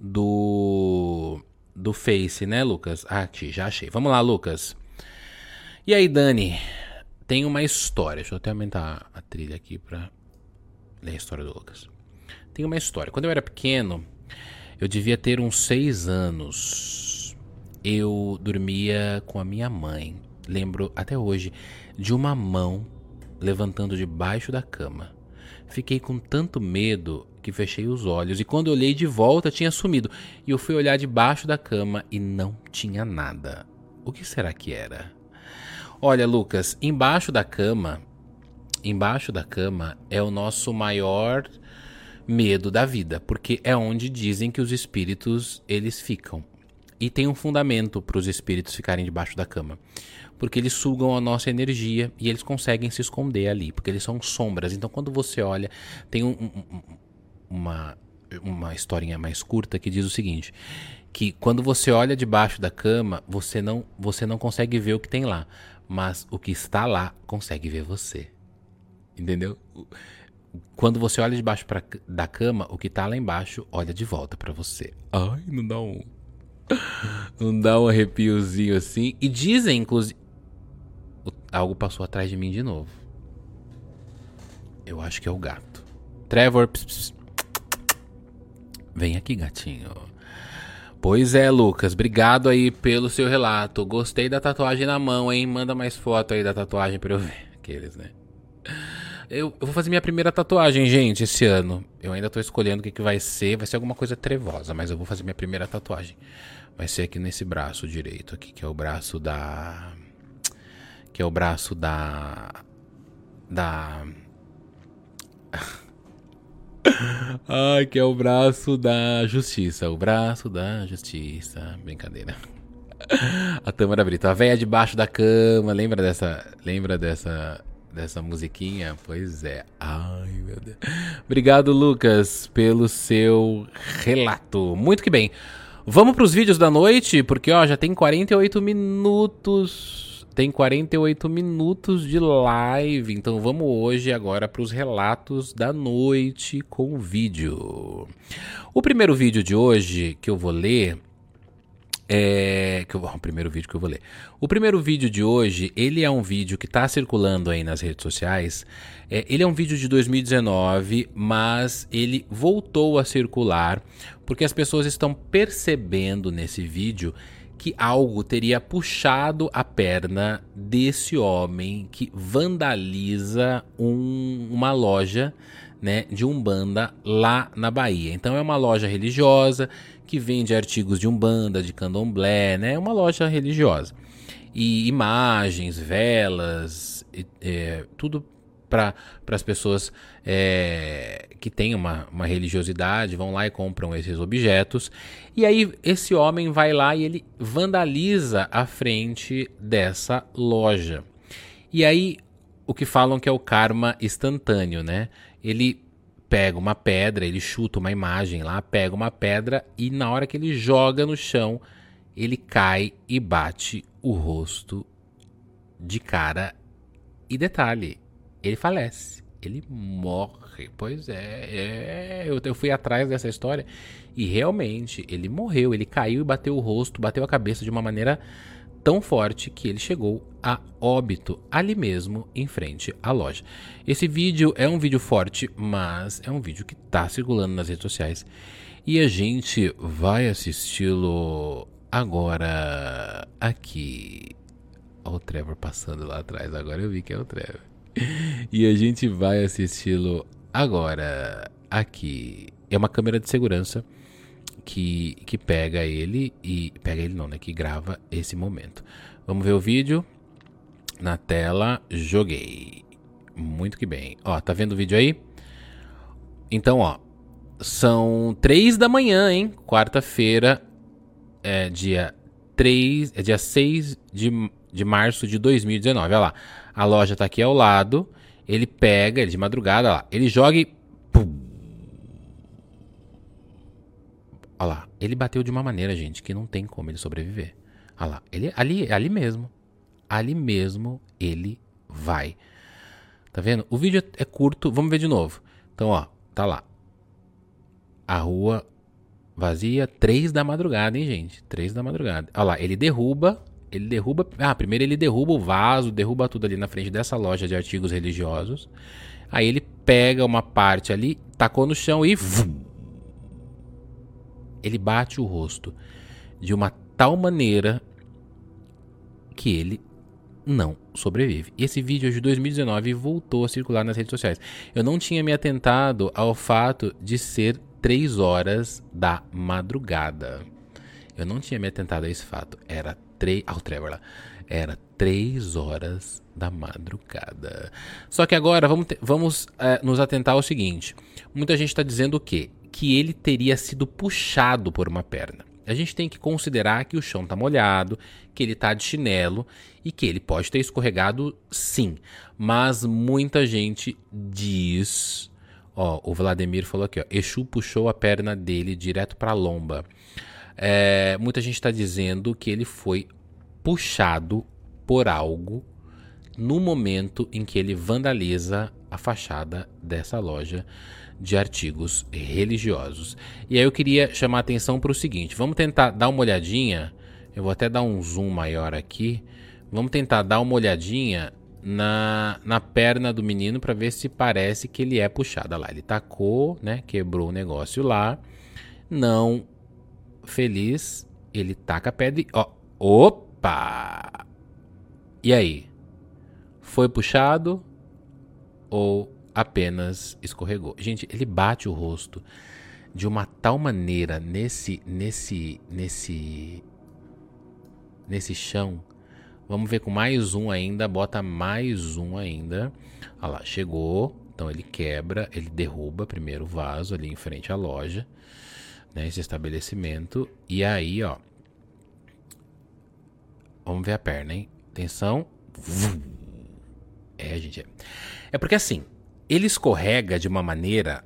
do, do Face, né, Lucas? Ah, aqui, já achei. Vamos lá, Lucas. E aí, Dani? Tem uma história. Deixa eu até aumentar a trilha aqui pra ler a história do Lucas. Tem uma história. Quando eu era pequeno, eu devia ter uns seis anos eu dormia com a minha mãe. Lembro até hoje de uma mão levantando debaixo da cama. Fiquei com tanto medo que fechei os olhos e quando olhei de volta tinha sumido. E eu fui olhar debaixo da cama e não tinha nada. O que será que era? Olha, Lucas, embaixo da cama, embaixo da cama é o nosso maior medo da vida, porque é onde dizem que os espíritos eles ficam. E tem um fundamento para os espíritos ficarem debaixo da cama. Porque eles sugam a nossa energia e eles conseguem se esconder ali, porque eles são sombras. Então quando você olha, tem um, um, uma uma historinha mais curta que diz o seguinte: que quando você olha debaixo da cama, você não, você não consegue ver o que tem lá, mas o que está lá consegue ver você. Entendeu? Quando você olha debaixo pra, da cama, o que está lá embaixo olha de volta para você. Ai, não dá um não dá um arrepiozinho assim. E dizem, inclusive, algo passou atrás de mim de novo. Eu acho que é o gato. Trevor, vem aqui, gatinho. Pois é, Lucas, obrigado aí pelo seu relato. Gostei da tatuagem na mão, hein? Manda mais foto aí da tatuagem pra eu ver. Aqueles, né? Eu, eu, vou fazer minha primeira tatuagem, gente, esse ano. Eu ainda tô escolhendo o que, que vai ser. Vai ser alguma coisa trevosa, mas eu vou fazer minha primeira tatuagem. Vai ser aqui nesse braço direito, aqui, que é o braço da. Que é o braço da. Da. Ai, que é o braço da justiça. O braço da justiça. Brincadeira. A Tâmara Brito. A véia debaixo da cama. Lembra dessa. Lembra dessa. Dessa musiquinha? Pois é. Ai, meu Deus. Obrigado, Lucas, pelo seu relato. Muito que bem. Vamos para os vídeos da noite, porque ó, já tem 48 minutos tem 48 minutos de live, então vamos hoje agora para os relatos da noite com vídeo. O primeiro vídeo de hoje que eu vou ler é que eu, o primeiro vídeo que eu vou ler. O primeiro vídeo de hoje, ele é um vídeo que está circulando aí nas redes sociais. É, ele é um vídeo de 2019, mas ele voltou a circular porque as pessoas estão percebendo nesse vídeo que algo teria puxado a perna desse homem que vandaliza um, uma loja né, de Umbanda lá na Bahia. Então é uma loja religiosa que vende artigos de Umbanda, de Candomblé, né? É uma loja religiosa. E imagens, velas, é, tudo para as pessoas é, que têm uma, uma religiosidade, vão lá e compram esses objetos. E aí esse homem vai lá e ele vandaliza a frente dessa loja. E aí o que falam que é o karma instantâneo, né? Ele pega uma pedra, ele chuta uma imagem lá, pega uma pedra e na hora que ele joga no chão, ele cai e bate o rosto de cara. E detalhe, ele falece, ele morre. Pois é, é eu, eu fui atrás dessa história e realmente ele morreu, ele caiu e bateu o rosto, bateu a cabeça de uma maneira tão forte que ele chegou a óbito ali mesmo em frente à loja. Esse vídeo é um vídeo forte, mas é um vídeo que está circulando nas redes sociais e a gente vai assisti-lo agora aqui. Olha o Trevor passando lá atrás, agora eu vi que é o Trevor e a gente vai assisti-lo agora aqui. É uma câmera de segurança que, que pega ele e. Pega ele não, né? Que grava esse momento. Vamos ver o vídeo. Na tela, joguei. Muito que bem. Ó, tá vendo o vídeo aí? Então, ó. São três da manhã, hein? Quarta-feira, é dia 3. É dia 6 de, de março de 2019. Olha lá. A loja tá aqui ao lado. Ele pega, ele de madrugada, lá. Ele joga e. Olha lá. Ele bateu de uma maneira, gente, que não tem como ele sobreviver. Olha lá. Ele, ali, ali mesmo. Ali mesmo ele vai. Tá vendo? O vídeo é curto. Vamos ver de novo. Então, ó. Tá lá. A rua vazia. Três da madrugada, hein, gente? Três da madrugada. Olha lá. Ele derruba ele derruba. Ah, primeiro ele derruba o vaso, derruba tudo ali na frente dessa loja de artigos religiosos. Aí ele pega uma parte ali, tacou no chão e. Vum, ele bate o rosto de uma tal maneira que ele não sobrevive. Esse vídeo de 2019 voltou a circular nas redes sociais. Eu não tinha me atentado ao fato de ser 3 horas da madrugada. Eu não tinha me atentado a esse fato. Era três. Ah, o Trevor lá. Era três horas da madrugada. Só que agora vamos, te, vamos é, nos atentar ao seguinte: muita gente está dizendo o quê? Que ele teria sido puxado por uma perna. A gente tem que considerar que o chão está molhado, que ele está de chinelo e que ele pode ter escorregado sim. Mas muita gente diz Ó, o Vladimir falou aqui, ó. Exu puxou a perna dele direto pra lomba. É, muita gente está dizendo que ele foi puxado por algo no momento em que ele vandaliza a fachada dessa loja de artigos religiosos. E aí eu queria chamar a atenção para o seguinte: vamos tentar dar uma olhadinha. Eu vou até dar um zoom maior aqui. Vamos tentar dar uma olhadinha na, na perna do menino para ver se parece que ele é puxado. Olha lá, ele tacou, né? Quebrou o negócio lá. Não feliz, ele taca a pedra e. Ó, opa! E aí? Foi puxado ou apenas escorregou? Gente, ele bate o rosto de uma tal maneira nesse nesse nesse nesse chão. Vamos ver com mais um ainda, bota mais um ainda. Olha lá, chegou. Então ele quebra, ele derruba primeiro o vaso ali em frente à loja, né, esse estabelecimento. E aí, ó. Vamos ver a perna, hein? Atenção. É, gente. É, é porque assim, ele escorrega de uma maneira.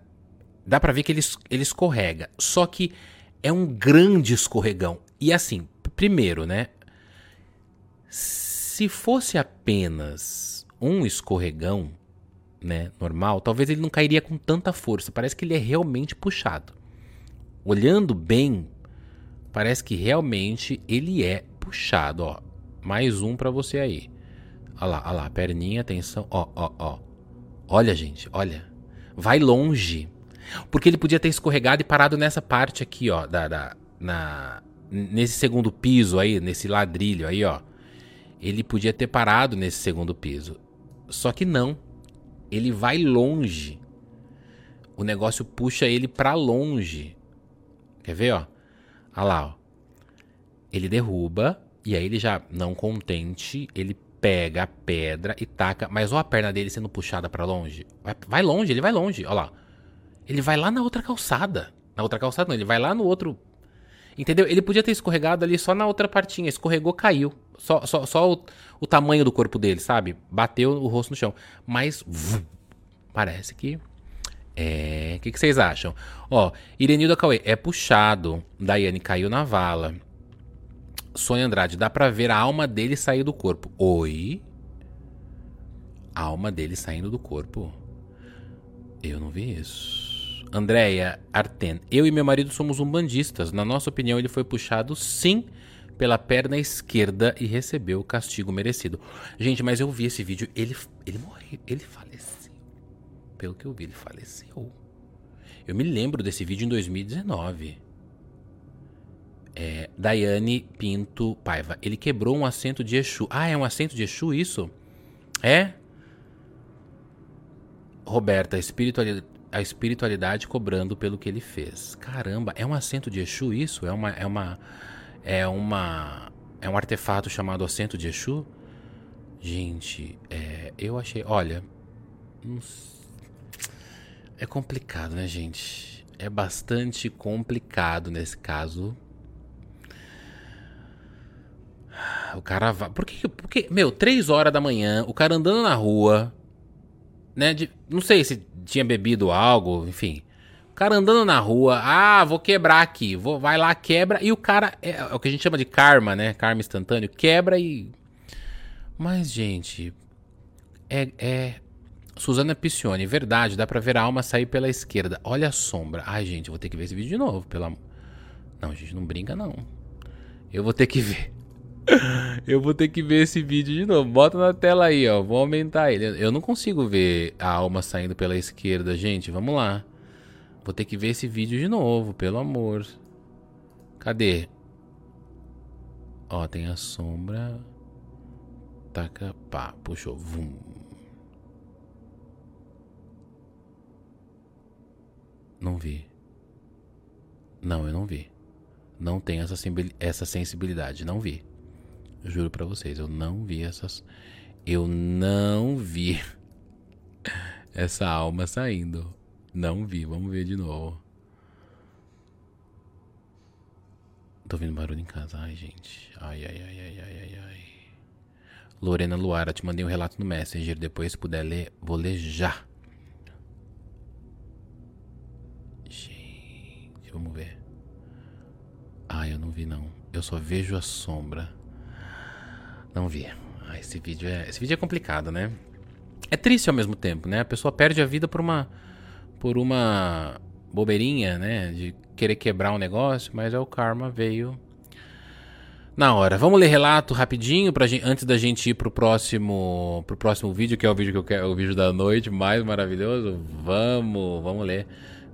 Dá pra ver que ele, ele escorrega. Só que é um grande escorregão. E assim, primeiro, né? Se fosse apenas um escorregão, né, normal, talvez ele não cairia com tanta força. Parece que ele é realmente puxado. Olhando bem, parece que realmente ele é puxado, ó. Mais um para você aí. Olha lá, olha lá, perninha, atenção. Ó, ó, ó. Olha, gente, olha. Vai longe. Porque ele podia ter escorregado e parado nessa parte aqui, ó, da, da na nesse segundo piso aí, nesse ladrilho aí, ó. Ele podia ter parado nesse segundo piso. Só que não. Ele vai longe. O negócio puxa ele para longe. Quer ver, ó? Olha lá, ó. Ele derruba e aí ele já não contente, ele pega a pedra e taca. Mas olha a perna dele sendo puxada para longe. Vai, vai, longe, ele vai longe. Olha lá. Ele vai lá na outra calçada. Na outra calçada não, ele vai lá no outro. Entendeu? Ele podia ter escorregado ali só na outra partinha. Escorregou, caiu. Só, só, só o, o tamanho do corpo dele, sabe? Bateu o rosto no chão. Mas vum, parece que. É. O que, que, vocês acham? Ó, Irenildo Cauê é puxado. Daiane caiu na vala. Sônia Andrade, dá pra ver a alma dele sair do corpo. Oi? A alma dele saindo do corpo? Eu não vi isso. Andréia Arten, eu e meu marido somos umbandistas. Na nossa opinião, ele foi puxado sim pela perna esquerda e recebeu o castigo merecido. Gente, mas eu vi esse vídeo, ele, ele morreu, ele faleceu. Pelo que eu vi, ele faleceu. Eu me lembro desse vídeo em 2019 é, Daiane Pinto Paiva. Ele quebrou um assento de Exu. Ah, é um assento de Exu isso? É? Roberta, a espiritualidade, a espiritualidade cobrando pelo que ele fez. Caramba, é um assento de Exu isso? É uma é uma é uma é um artefato chamado assento de Exu? Gente, é, eu achei, olha, é complicado, né, gente? É bastante complicado nesse caso O cara vai. Por que, porque, meu, três horas da manhã, o cara andando na rua, né? De, não sei se tinha bebido algo, enfim. O cara andando na rua, ah, vou quebrar aqui. Vou, vai lá, quebra. E o cara. É, é o que a gente chama de karma, né? Karma instantâneo. Quebra e. Mas, gente. É. é... Suzana Piccione, verdade, dá pra ver a alma sair pela esquerda. Olha a sombra. Ai, gente, vou ter que ver esse vídeo de novo, pela. Não, gente, não brinca, não. Eu vou ter que ver. Eu vou ter que ver esse vídeo de novo. Bota na tela aí, ó. Vou aumentar ele. Eu não consigo ver a alma saindo pela esquerda, gente. Vamos lá. Vou ter que ver esse vídeo de novo, pelo amor. Cadê? Ó, tem a sombra. Taca, pá, puxou. Vum. Não vi. Não, eu não vi. Não tenho essa sensibilidade, não vi. Juro para vocês, eu não vi essas. Eu não vi essa alma saindo. Não vi, vamos ver de novo. Tô ouvindo barulho em casa. Ai, gente. Ai, ai, ai, ai, ai, ai, ai. Lorena Luara, te mandei um relato no Messenger. Depois, se puder ler, vou ler já. Gente, vamos ver. Ah, eu não vi não. Eu só vejo a sombra. Não vi. Ah, esse vídeo é, esse vídeo é complicado, né? É triste ao mesmo tempo, né? A pessoa perde a vida por uma por uma bobeirinha, né, de querer quebrar um negócio, mas é o karma veio na hora. Vamos ler relato rapidinho pra gente, antes da gente ir pro próximo pro próximo vídeo, que é o vídeo que eu quero, o vídeo da noite mais maravilhoso. Vamos, vamos ler.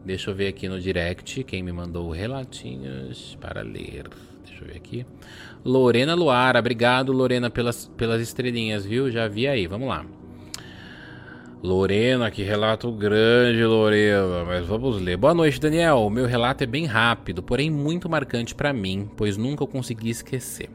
Deixa eu ver aqui no direct quem me mandou relatinhos para ler. Deixa eu ver aqui. Lorena Luara, obrigado Lorena pelas, pelas estrelinhas, viu? Já vi aí, vamos lá. Lorena, que relato grande, Lorena, mas vamos ler. Boa noite, Daniel. Meu relato é bem rápido, porém muito marcante para mim, pois nunca eu consegui esquecer.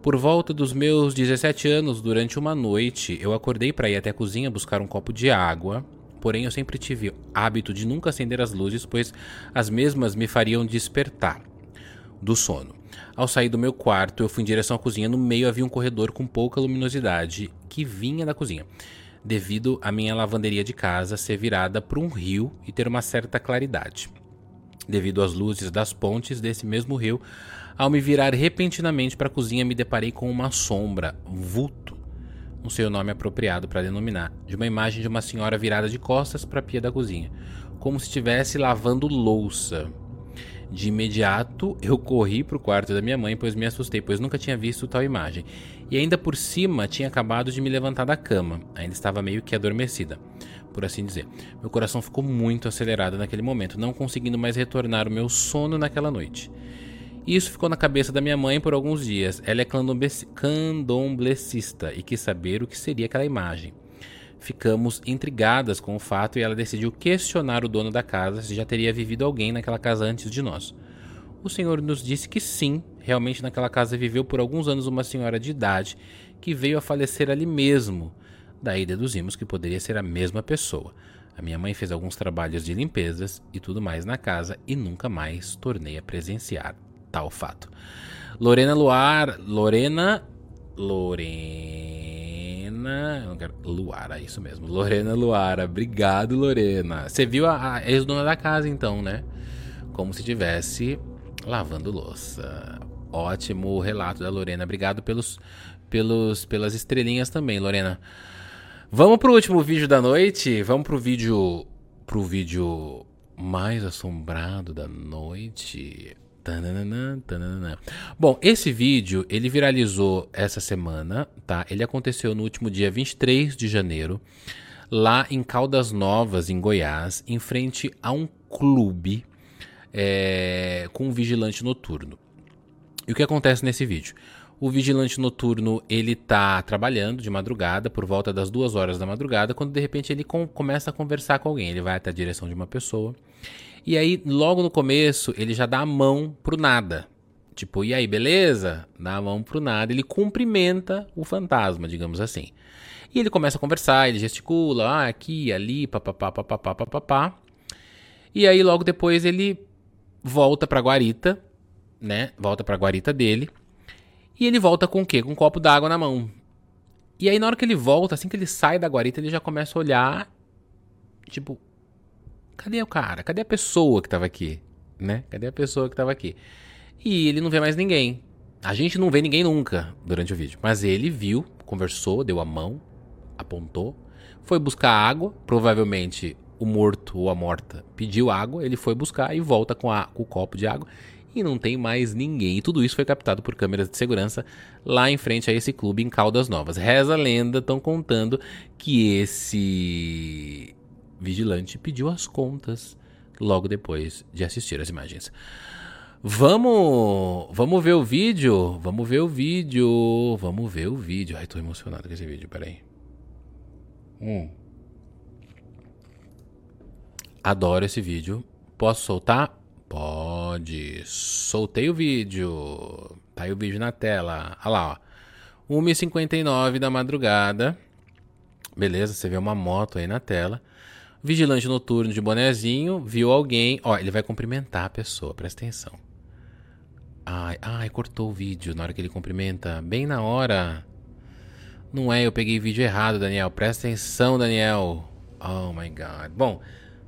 Por volta dos meus 17 anos, durante uma noite, eu acordei para ir até a cozinha buscar um copo de água. Porém, eu sempre tive hábito de nunca acender as luzes, pois as mesmas me fariam despertar do sono. Ao sair do meu quarto, eu fui em direção à cozinha. No meio havia um corredor com pouca luminosidade que vinha da cozinha devido à minha lavanderia de casa ser virada para um rio e ter uma certa claridade. Devido às luzes das pontes desse mesmo rio, ao me virar repentinamente para a cozinha, me deparei com uma sombra, vulto, não sei o nome apropriado para denominar, de uma imagem de uma senhora virada de costas para a pia da cozinha, como se estivesse lavando louça. De imediato, eu corri para o quarto da minha mãe, pois me assustei, pois nunca tinha visto tal imagem. E ainda por cima, tinha acabado de me levantar da cama. Ainda estava meio que adormecida, por assim dizer. Meu coração ficou muito acelerado naquele momento, não conseguindo mais retornar o meu sono naquela noite. Isso ficou na cabeça da minha mãe por alguns dias. Ela é candomblecista e quis saber o que seria aquela imagem. Ficamos intrigadas com o fato e ela decidiu questionar o dono da casa se já teria vivido alguém naquela casa antes de nós. O senhor nos disse que sim, realmente naquela casa viveu por alguns anos uma senhora de idade que veio a falecer ali mesmo. Daí deduzimos que poderia ser a mesma pessoa. A minha mãe fez alguns trabalhos de limpezas e tudo mais na casa e nunca mais tornei a presenciar tal fato. Lorena Luar, Lorena, Lorena Lorena. Quero, Luara, isso mesmo. Lorena Luara. Obrigado, Lorena. Você viu a, a ex-dona da casa, então, né? Como se estivesse lavando louça. Ótimo relato da Lorena. Obrigado pelos, pelos, pelas estrelinhas também, Lorena. Vamos pro último vídeo da noite. Vamos pro vídeo. Pro vídeo mais assombrado da noite. Tananana, tananana. Bom, esse vídeo ele viralizou essa semana, tá? Ele aconteceu no último dia 23 de janeiro, lá em Caldas Novas, em Goiás, em frente a um clube é, com um vigilante noturno. E o que acontece nesse vídeo? O vigilante noturno ele tá trabalhando de madrugada, por volta das duas horas da madrugada, quando de repente ele com, começa a conversar com alguém. Ele vai até a direção de uma pessoa e aí, logo no começo, ele já dá a mão pro nada. Tipo, e aí, beleza? Dá a mão pro nada. Ele cumprimenta o fantasma, digamos assim. E ele começa a conversar, ele gesticula, ah, aqui, ali, papapá, papapá, papapá. E aí, logo depois, ele volta pra guarita, né? Volta pra guarita dele. E ele volta com o quê? Com um copo d'água na mão. E aí, na hora que ele volta, assim que ele sai da guarita, ele já começa a olhar, tipo, Cadê o cara? Cadê a pessoa que tava aqui? Né? Cadê a pessoa que tava aqui? E ele não vê mais ninguém. A gente não vê ninguém nunca durante o vídeo. Mas ele viu, conversou, deu a mão, apontou, foi buscar água. Provavelmente o morto ou a morta pediu água, ele foi buscar e volta com, a, com o copo de água. E não tem mais ninguém. E tudo isso foi captado por câmeras de segurança lá em frente a esse clube em Caldas Novas. Reza a lenda, estão contando que esse vigilante pediu as contas logo depois de assistir as imagens. Vamos, vamos ver o vídeo, vamos ver o vídeo, vamos ver o vídeo. Ai, tô emocionado com esse vídeo, peraí. Hum. Adoro esse vídeo. Posso soltar? Pode. Soltei o vídeo. Tá aí o vídeo na tela. Olha lá, ó. 1h59 da madrugada. Beleza, você vê uma moto aí na tela. Vigilante noturno de bonezinho, viu alguém. Ó, ele vai cumprimentar a pessoa, presta atenção. Ai, ai, cortou o vídeo na hora que ele cumprimenta. Bem na hora. Não é, eu peguei vídeo errado, Daniel. Presta atenção, Daniel. Oh my god. Bom,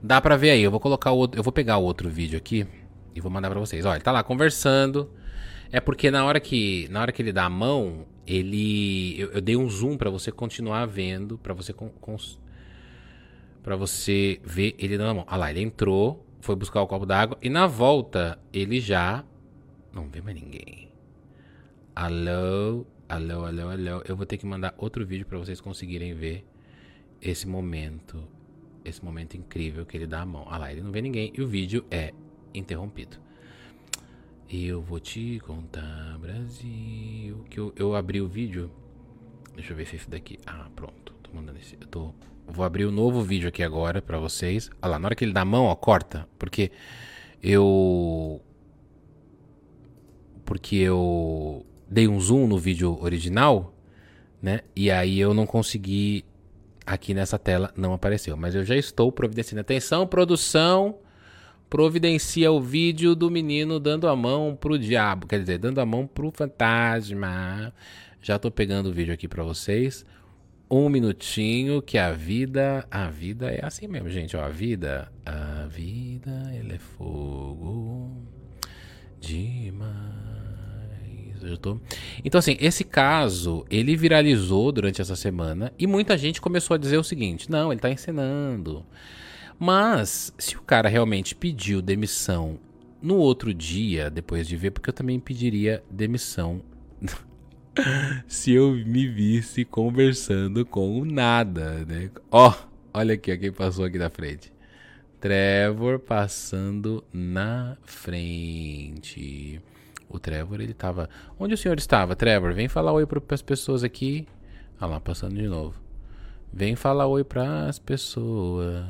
Dá pra ver aí. Eu vou colocar o outro. Eu vou pegar o outro vídeo aqui e vou mandar pra vocês. Olha, ele tá lá conversando. É porque na hora que, na hora que ele dá a mão, ele. Eu, eu dei um zoom para você continuar vendo. para você. Para você ver ele dando a mão. Olha lá, ele entrou, foi buscar o copo d'água. E na volta, ele já. Não vê mais ninguém. Alô, alô, alô, alô. Eu vou ter que mandar outro vídeo para vocês conseguirem ver esse momento esse momento incrível que ele dá a mão. Ah lá, ele não vê ninguém e o vídeo é interrompido. Eu vou te contar, Brasil. Que eu, eu abri o vídeo. Deixa eu ver se esse daqui. Ah, pronto. Tô mandando esse. Eu tô. Vou abrir um novo vídeo aqui agora pra vocês. Olha lá, na hora que ele dá a mão, ó, corta. Porque eu. Porque eu dei um zoom no vídeo original, né? E aí eu não consegui aqui nessa tela não apareceu, mas eu já estou providenciando. Atenção, produção, providencia o vídeo do menino dando a mão pro diabo, quer dizer, dando a mão pro fantasma. Já estou pegando o vídeo aqui para vocês. Um minutinho que a vida, a vida é assim mesmo, gente, ó, a vida, a vida, ela é fogo demais eu tô... Então, assim, esse caso, ele viralizou durante essa semana e muita gente começou a dizer o seguinte: não, ele tá encenando. Mas, se o cara realmente pediu demissão no outro dia, depois de ver, porque eu também pediria demissão se eu me visse conversando com o nada, né? Ó, oh, olha aqui, ó, quem passou aqui na frente. Trevor passando na frente. O Trevor, ele tava. Onde o senhor estava, Trevor? Vem falar oi para as pessoas aqui. Ah lá, passando de novo. Vem falar oi para as pessoas.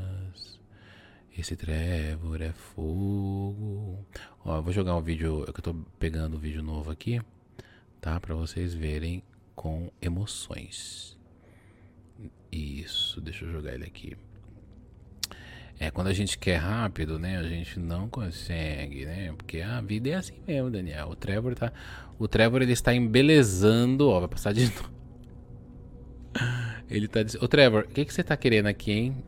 Esse Trevor é fogo. Ó, eu vou jogar um vídeo. Eu tô pegando um vídeo novo aqui. Tá? Para vocês verem com emoções. Isso, deixa eu jogar ele aqui. É, quando a gente quer rápido, né, a gente não consegue, né? Porque a vida é assim mesmo, Daniel. O Trevor tá, o Trevor ele está embelezando, ó, vai passar de novo. Ele tá dizendo, ô Trevor, o que que você tá querendo aqui, hein?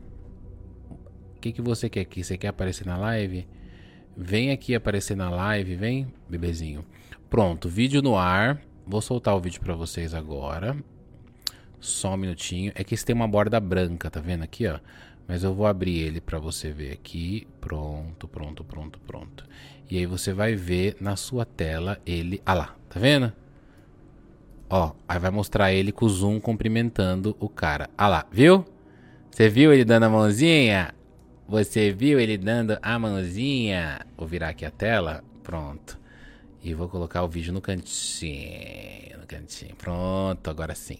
O que que você quer aqui? Você quer aparecer na live? Vem aqui aparecer na live, vem, bebezinho. Pronto, vídeo no ar. Vou soltar o vídeo para vocês agora. Só um minutinho. É que esse tem uma borda branca, tá vendo aqui, ó? Mas eu vou abrir ele para você ver aqui. Pronto, pronto, pronto, pronto. E aí você vai ver na sua tela ele. Ah lá, tá vendo? Ó, aí vai mostrar ele com o zoom cumprimentando o cara. Ah lá, viu? Você viu ele dando a mãozinha? Você viu ele dando a mãozinha? Vou virar aqui a tela. Pronto. E vou colocar o vídeo no cantinho. No cantinho. Pronto, agora sim.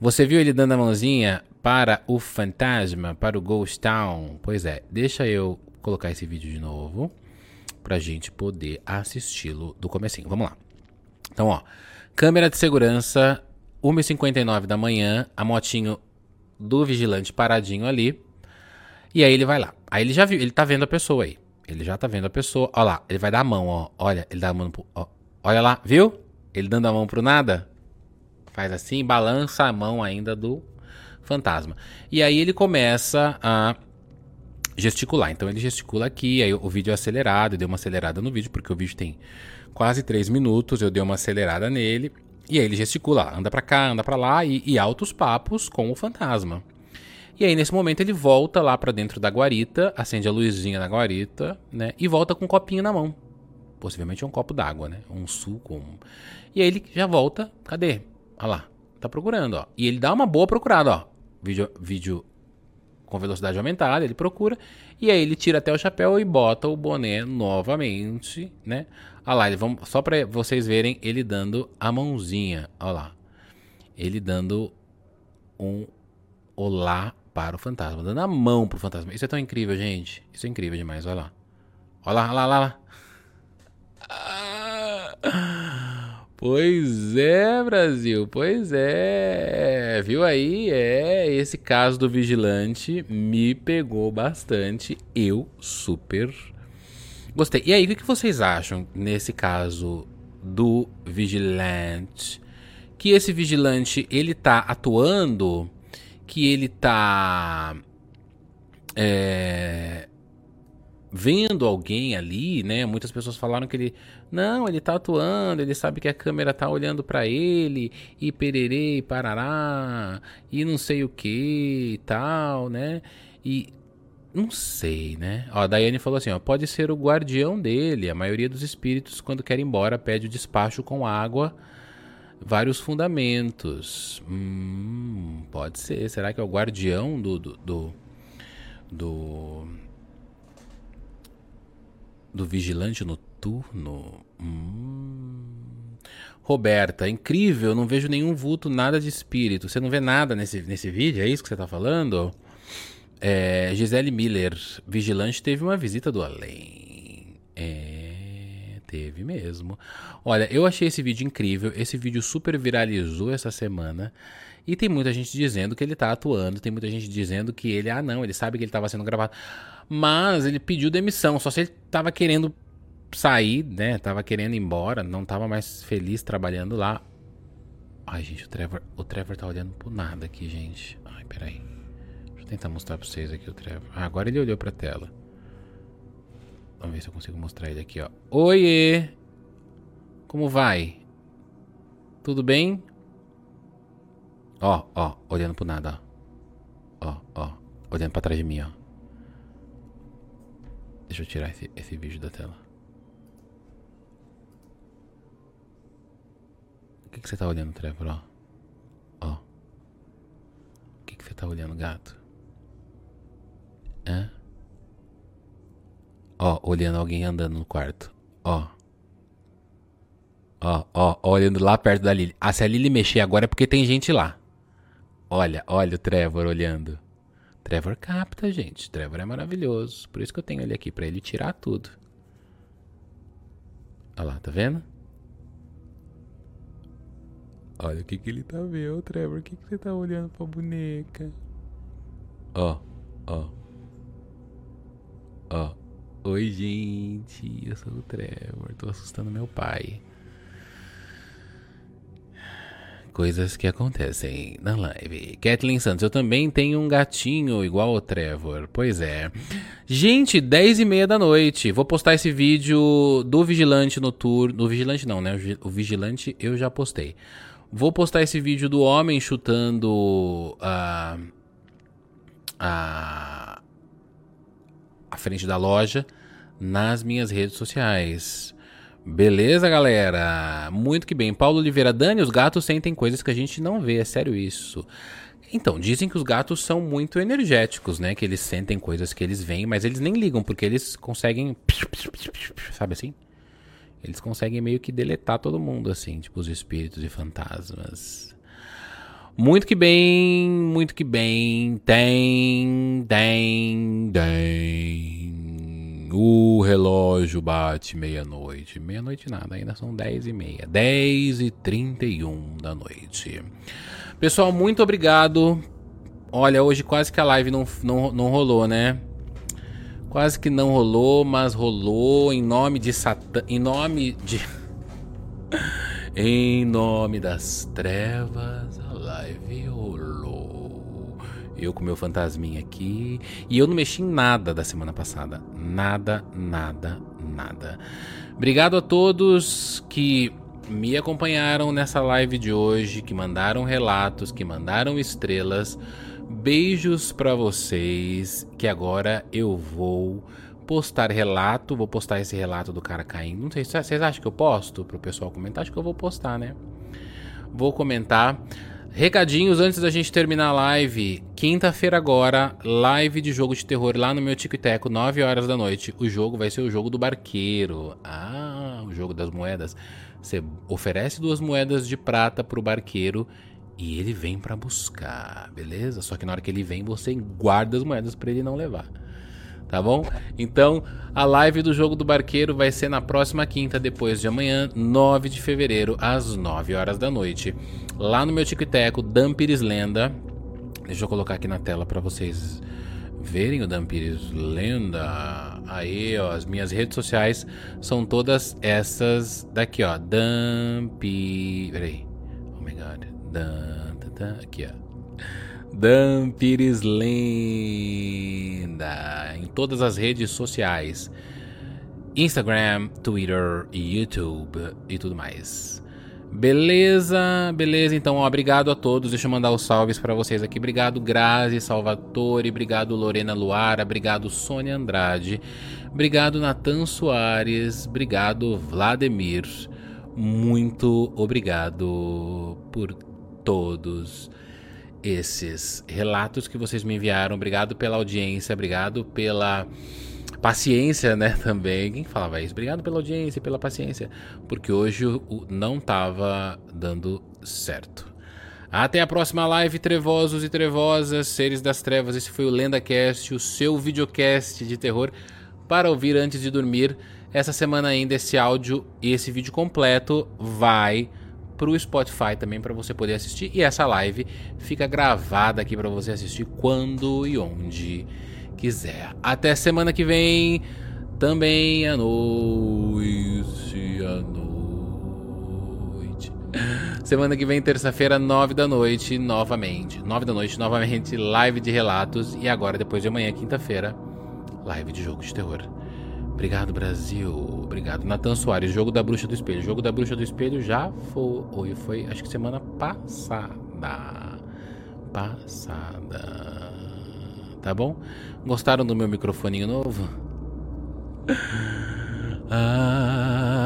Você viu ele dando a mãozinha para o fantasma, para o Ghost Town? Pois é, deixa eu colocar esse vídeo de novo pra gente poder assisti-lo do comecinho. Vamos lá. Então, ó, câmera de segurança, 1h59 da manhã, a motinho do vigilante paradinho ali. E aí ele vai lá. Aí ele já viu, ele tá vendo a pessoa aí. Ele já tá vendo a pessoa. Ó lá, ele vai dar a mão, ó. Olha, ele dá a mão pro, ó. Olha lá, viu? Ele dando a mão pro nada. Faz assim, balança a mão ainda do fantasma. E aí ele começa a gesticular. Então ele gesticula aqui, aí o vídeo é acelerado, eu dei uma acelerada no vídeo, porque o vídeo tem quase 3 minutos, eu dei uma acelerada nele. E aí ele gesticula, anda pra cá, anda pra lá, e, e altos papos com o fantasma. E aí, nesse momento, ele volta lá para dentro da guarita, acende a luzinha na guarita, né? E volta com um copinho na mão. Possivelmente um copo d'água, né? Um suco. Um... E aí ele já volta. Cadê? Olha lá. Tá procurando, ó. E ele dá uma boa procurada, ó. Vídeo, vídeo com velocidade aumentada, ele procura. E aí ele tira até o chapéu e bota o boné novamente, né? Olha lá, ele, vamos, só para vocês verem ele dando a mãozinha. Olha lá. Ele dando um olá para o fantasma. Dando a mão pro fantasma. Isso é tão incrível, gente. Isso é incrível demais. Olha lá. Olha lá, olha lá, olha lá. Ah. Pois é, Brasil, pois é. Viu aí? É, esse caso do vigilante me pegou bastante. Eu super gostei. E aí, o que vocês acham nesse caso do vigilante? Que esse vigilante, ele tá atuando, que ele tá é, vendo alguém ali, né? Muitas pessoas falaram que ele não, ele tá atuando, ele sabe que a câmera tá olhando para ele e pererê e parará e não sei o que e tal, né? E não sei, né? Ó, a Daiane falou assim, ó, pode ser o guardião dele. A maioria dos espíritos quando quer ir embora pede o despacho com água, vários fundamentos. Hum, pode ser. Será que é o guardião do, do, do, do do vigilante noturno. Hum. Roberta, incrível, não vejo nenhum vulto, nada de espírito. Você não vê nada nesse, nesse vídeo, é isso que você tá falando? É, Gisele Miller, vigilante, teve uma visita do além. É, teve mesmo. Olha, eu achei esse vídeo incrível. Esse vídeo super viralizou essa semana. E tem muita gente dizendo que ele tá atuando, tem muita gente dizendo que ele, ah não, ele sabe que ele tava sendo gravado. Mas ele pediu demissão, só se ele tava querendo sair, né? Tava querendo ir embora, não tava mais feliz trabalhando lá. Ai, gente, o Trevor, o Trevor tá olhando por nada aqui, gente. Ai, peraí. Deixa eu tentar mostrar pra vocês aqui o Trevor. Ah, agora ele olhou pra tela. Vamos ver se eu consigo mostrar ele aqui, ó. Oiê! Como vai? Tudo bem? Ó, ó, olhando pro nada, ó. Ó, ó, olhando pra trás de mim, ó. Deixa eu tirar esse, esse vídeo da tela. O que, que você tá olhando, Trevor? Ó. Ó. O que, que você tá olhando, gato? Hã? Ó, olhando alguém andando no quarto. Ó. Ó, ó, olhando lá perto da Lily. Ah, se a Lily mexer agora é porque tem gente lá. Olha, olha o Trevor olhando. Trevor capta, gente. Trevor é maravilhoso. Por isso que eu tenho ele aqui, para ele tirar tudo. Olha lá, tá vendo? Olha o que, que ele tá vendo, Trevor. O que, que você tá olhando pra boneca? Ó, ó. Ó. Oi, gente. Eu sou o Trevor. Tô assustando meu pai coisas que acontecem na live. Kathleen Santos, eu também tenho um gatinho igual o Trevor. Pois é. Gente, 10 e meia da noite. Vou postar esse vídeo do Vigilante Noturno. Do Vigilante não, né? O Vigilante eu já postei. Vou postar esse vídeo do homem chutando a. a. a frente da loja nas minhas redes sociais. Beleza, galera? Muito que bem. Paulo Oliveira, Dani, os gatos sentem coisas que a gente não vê, é sério isso. Então, dizem que os gatos são muito energéticos, né? Que eles sentem coisas que eles veem, mas eles nem ligam, porque eles conseguem. Sabe assim? Eles conseguem meio que deletar todo mundo, assim, tipo os espíritos e fantasmas. Muito que bem, muito que bem. Tem, tem, tem. O relógio bate meia-noite. Meia-noite nada, ainda são dez e meia. Dez e trinta e um da noite. Pessoal, muito obrigado. Olha, hoje quase que a live não, não, não rolou, né? Quase que não rolou, mas rolou em nome de Satã. Em nome de. em nome das trevas, a live eu com meu fantasminha aqui. E eu não mexi em nada da semana passada. Nada, nada, nada. Obrigado a todos que me acompanharam nessa live de hoje, que mandaram relatos, que mandaram estrelas. Beijos para vocês, que agora eu vou postar relato, vou postar esse relato do cara caindo. Não sei, vocês acham que eu posto pro pessoal comentar? Acho que eu vou postar, né? Vou comentar. Recadinhos antes da gente terminar a live. Quinta-feira agora, live de jogo de terror lá no meu Tico e Teco, 9 horas da noite. O jogo vai ser o jogo do barqueiro. Ah, o jogo das moedas. Você oferece duas moedas de prata pro barqueiro e ele vem para buscar, beleza? Só que na hora que ele vem, você guarda as moedas para ele não levar tá bom? Então, a live do jogo do barqueiro vai ser na próxima quinta, depois de amanhã, 9 de fevereiro, às 9 horas da noite. Lá no meu Tico-Teco, Dampires Lenda. Deixa eu colocar aqui na tela para vocês verem o Dampires Lenda. Aí, ó, as minhas redes sociais são todas essas daqui, ó. Dampi... Peraí. Oh my god. Dam... Aqui, ó. Dan Pires Lenda. Em todas as redes sociais: Instagram, Twitter, YouTube e tudo mais. Beleza, beleza. Então, ó, obrigado a todos. Deixa eu mandar os salves para vocês aqui. Obrigado, Grazi Salvatore. Obrigado, Lorena Luara. Obrigado, Sônia Andrade. Obrigado, Natan Soares. Obrigado, Vladimir. Muito obrigado por todos esses relatos que vocês me enviaram. Obrigado pela audiência. Obrigado pela paciência, né, também. Quem falava isso? Obrigado pela audiência pela paciência, porque hoje não tava dando certo. Até a próxima live, trevosos e trevosas, seres das trevas. Esse foi o LendaCast, o seu videocast de terror para ouvir antes de dormir. Essa semana ainda esse áudio e esse vídeo completo vai para o Spotify também para você poder assistir e essa live fica gravada aqui para você assistir quando e onde quiser. Até semana que vem, também à noite, à noite. Semana que vem, terça-feira, nove da noite, novamente. Nove da noite, novamente, live de relatos. E agora, depois de amanhã, quinta-feira, live de jogo de terror. Obrigado, Brasil. Obrigado, Natan Soares. Jogo da Bruxa do Espelho. Jogo da Bruxa do Espelho já foi. Foi, acho que semana passada. Passada. Tá bom? Gostaram do meu microfoninho novo?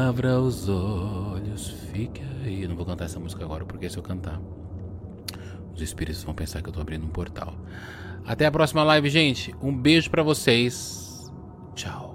Abra os olhos, fique aí. Eu não vou cantar essa música agora, porque se eu cantar, os espíritos vão pensar que eu tô abrindo um portal. Até a próxima live, gente. Um beijo para vocês. Tchau.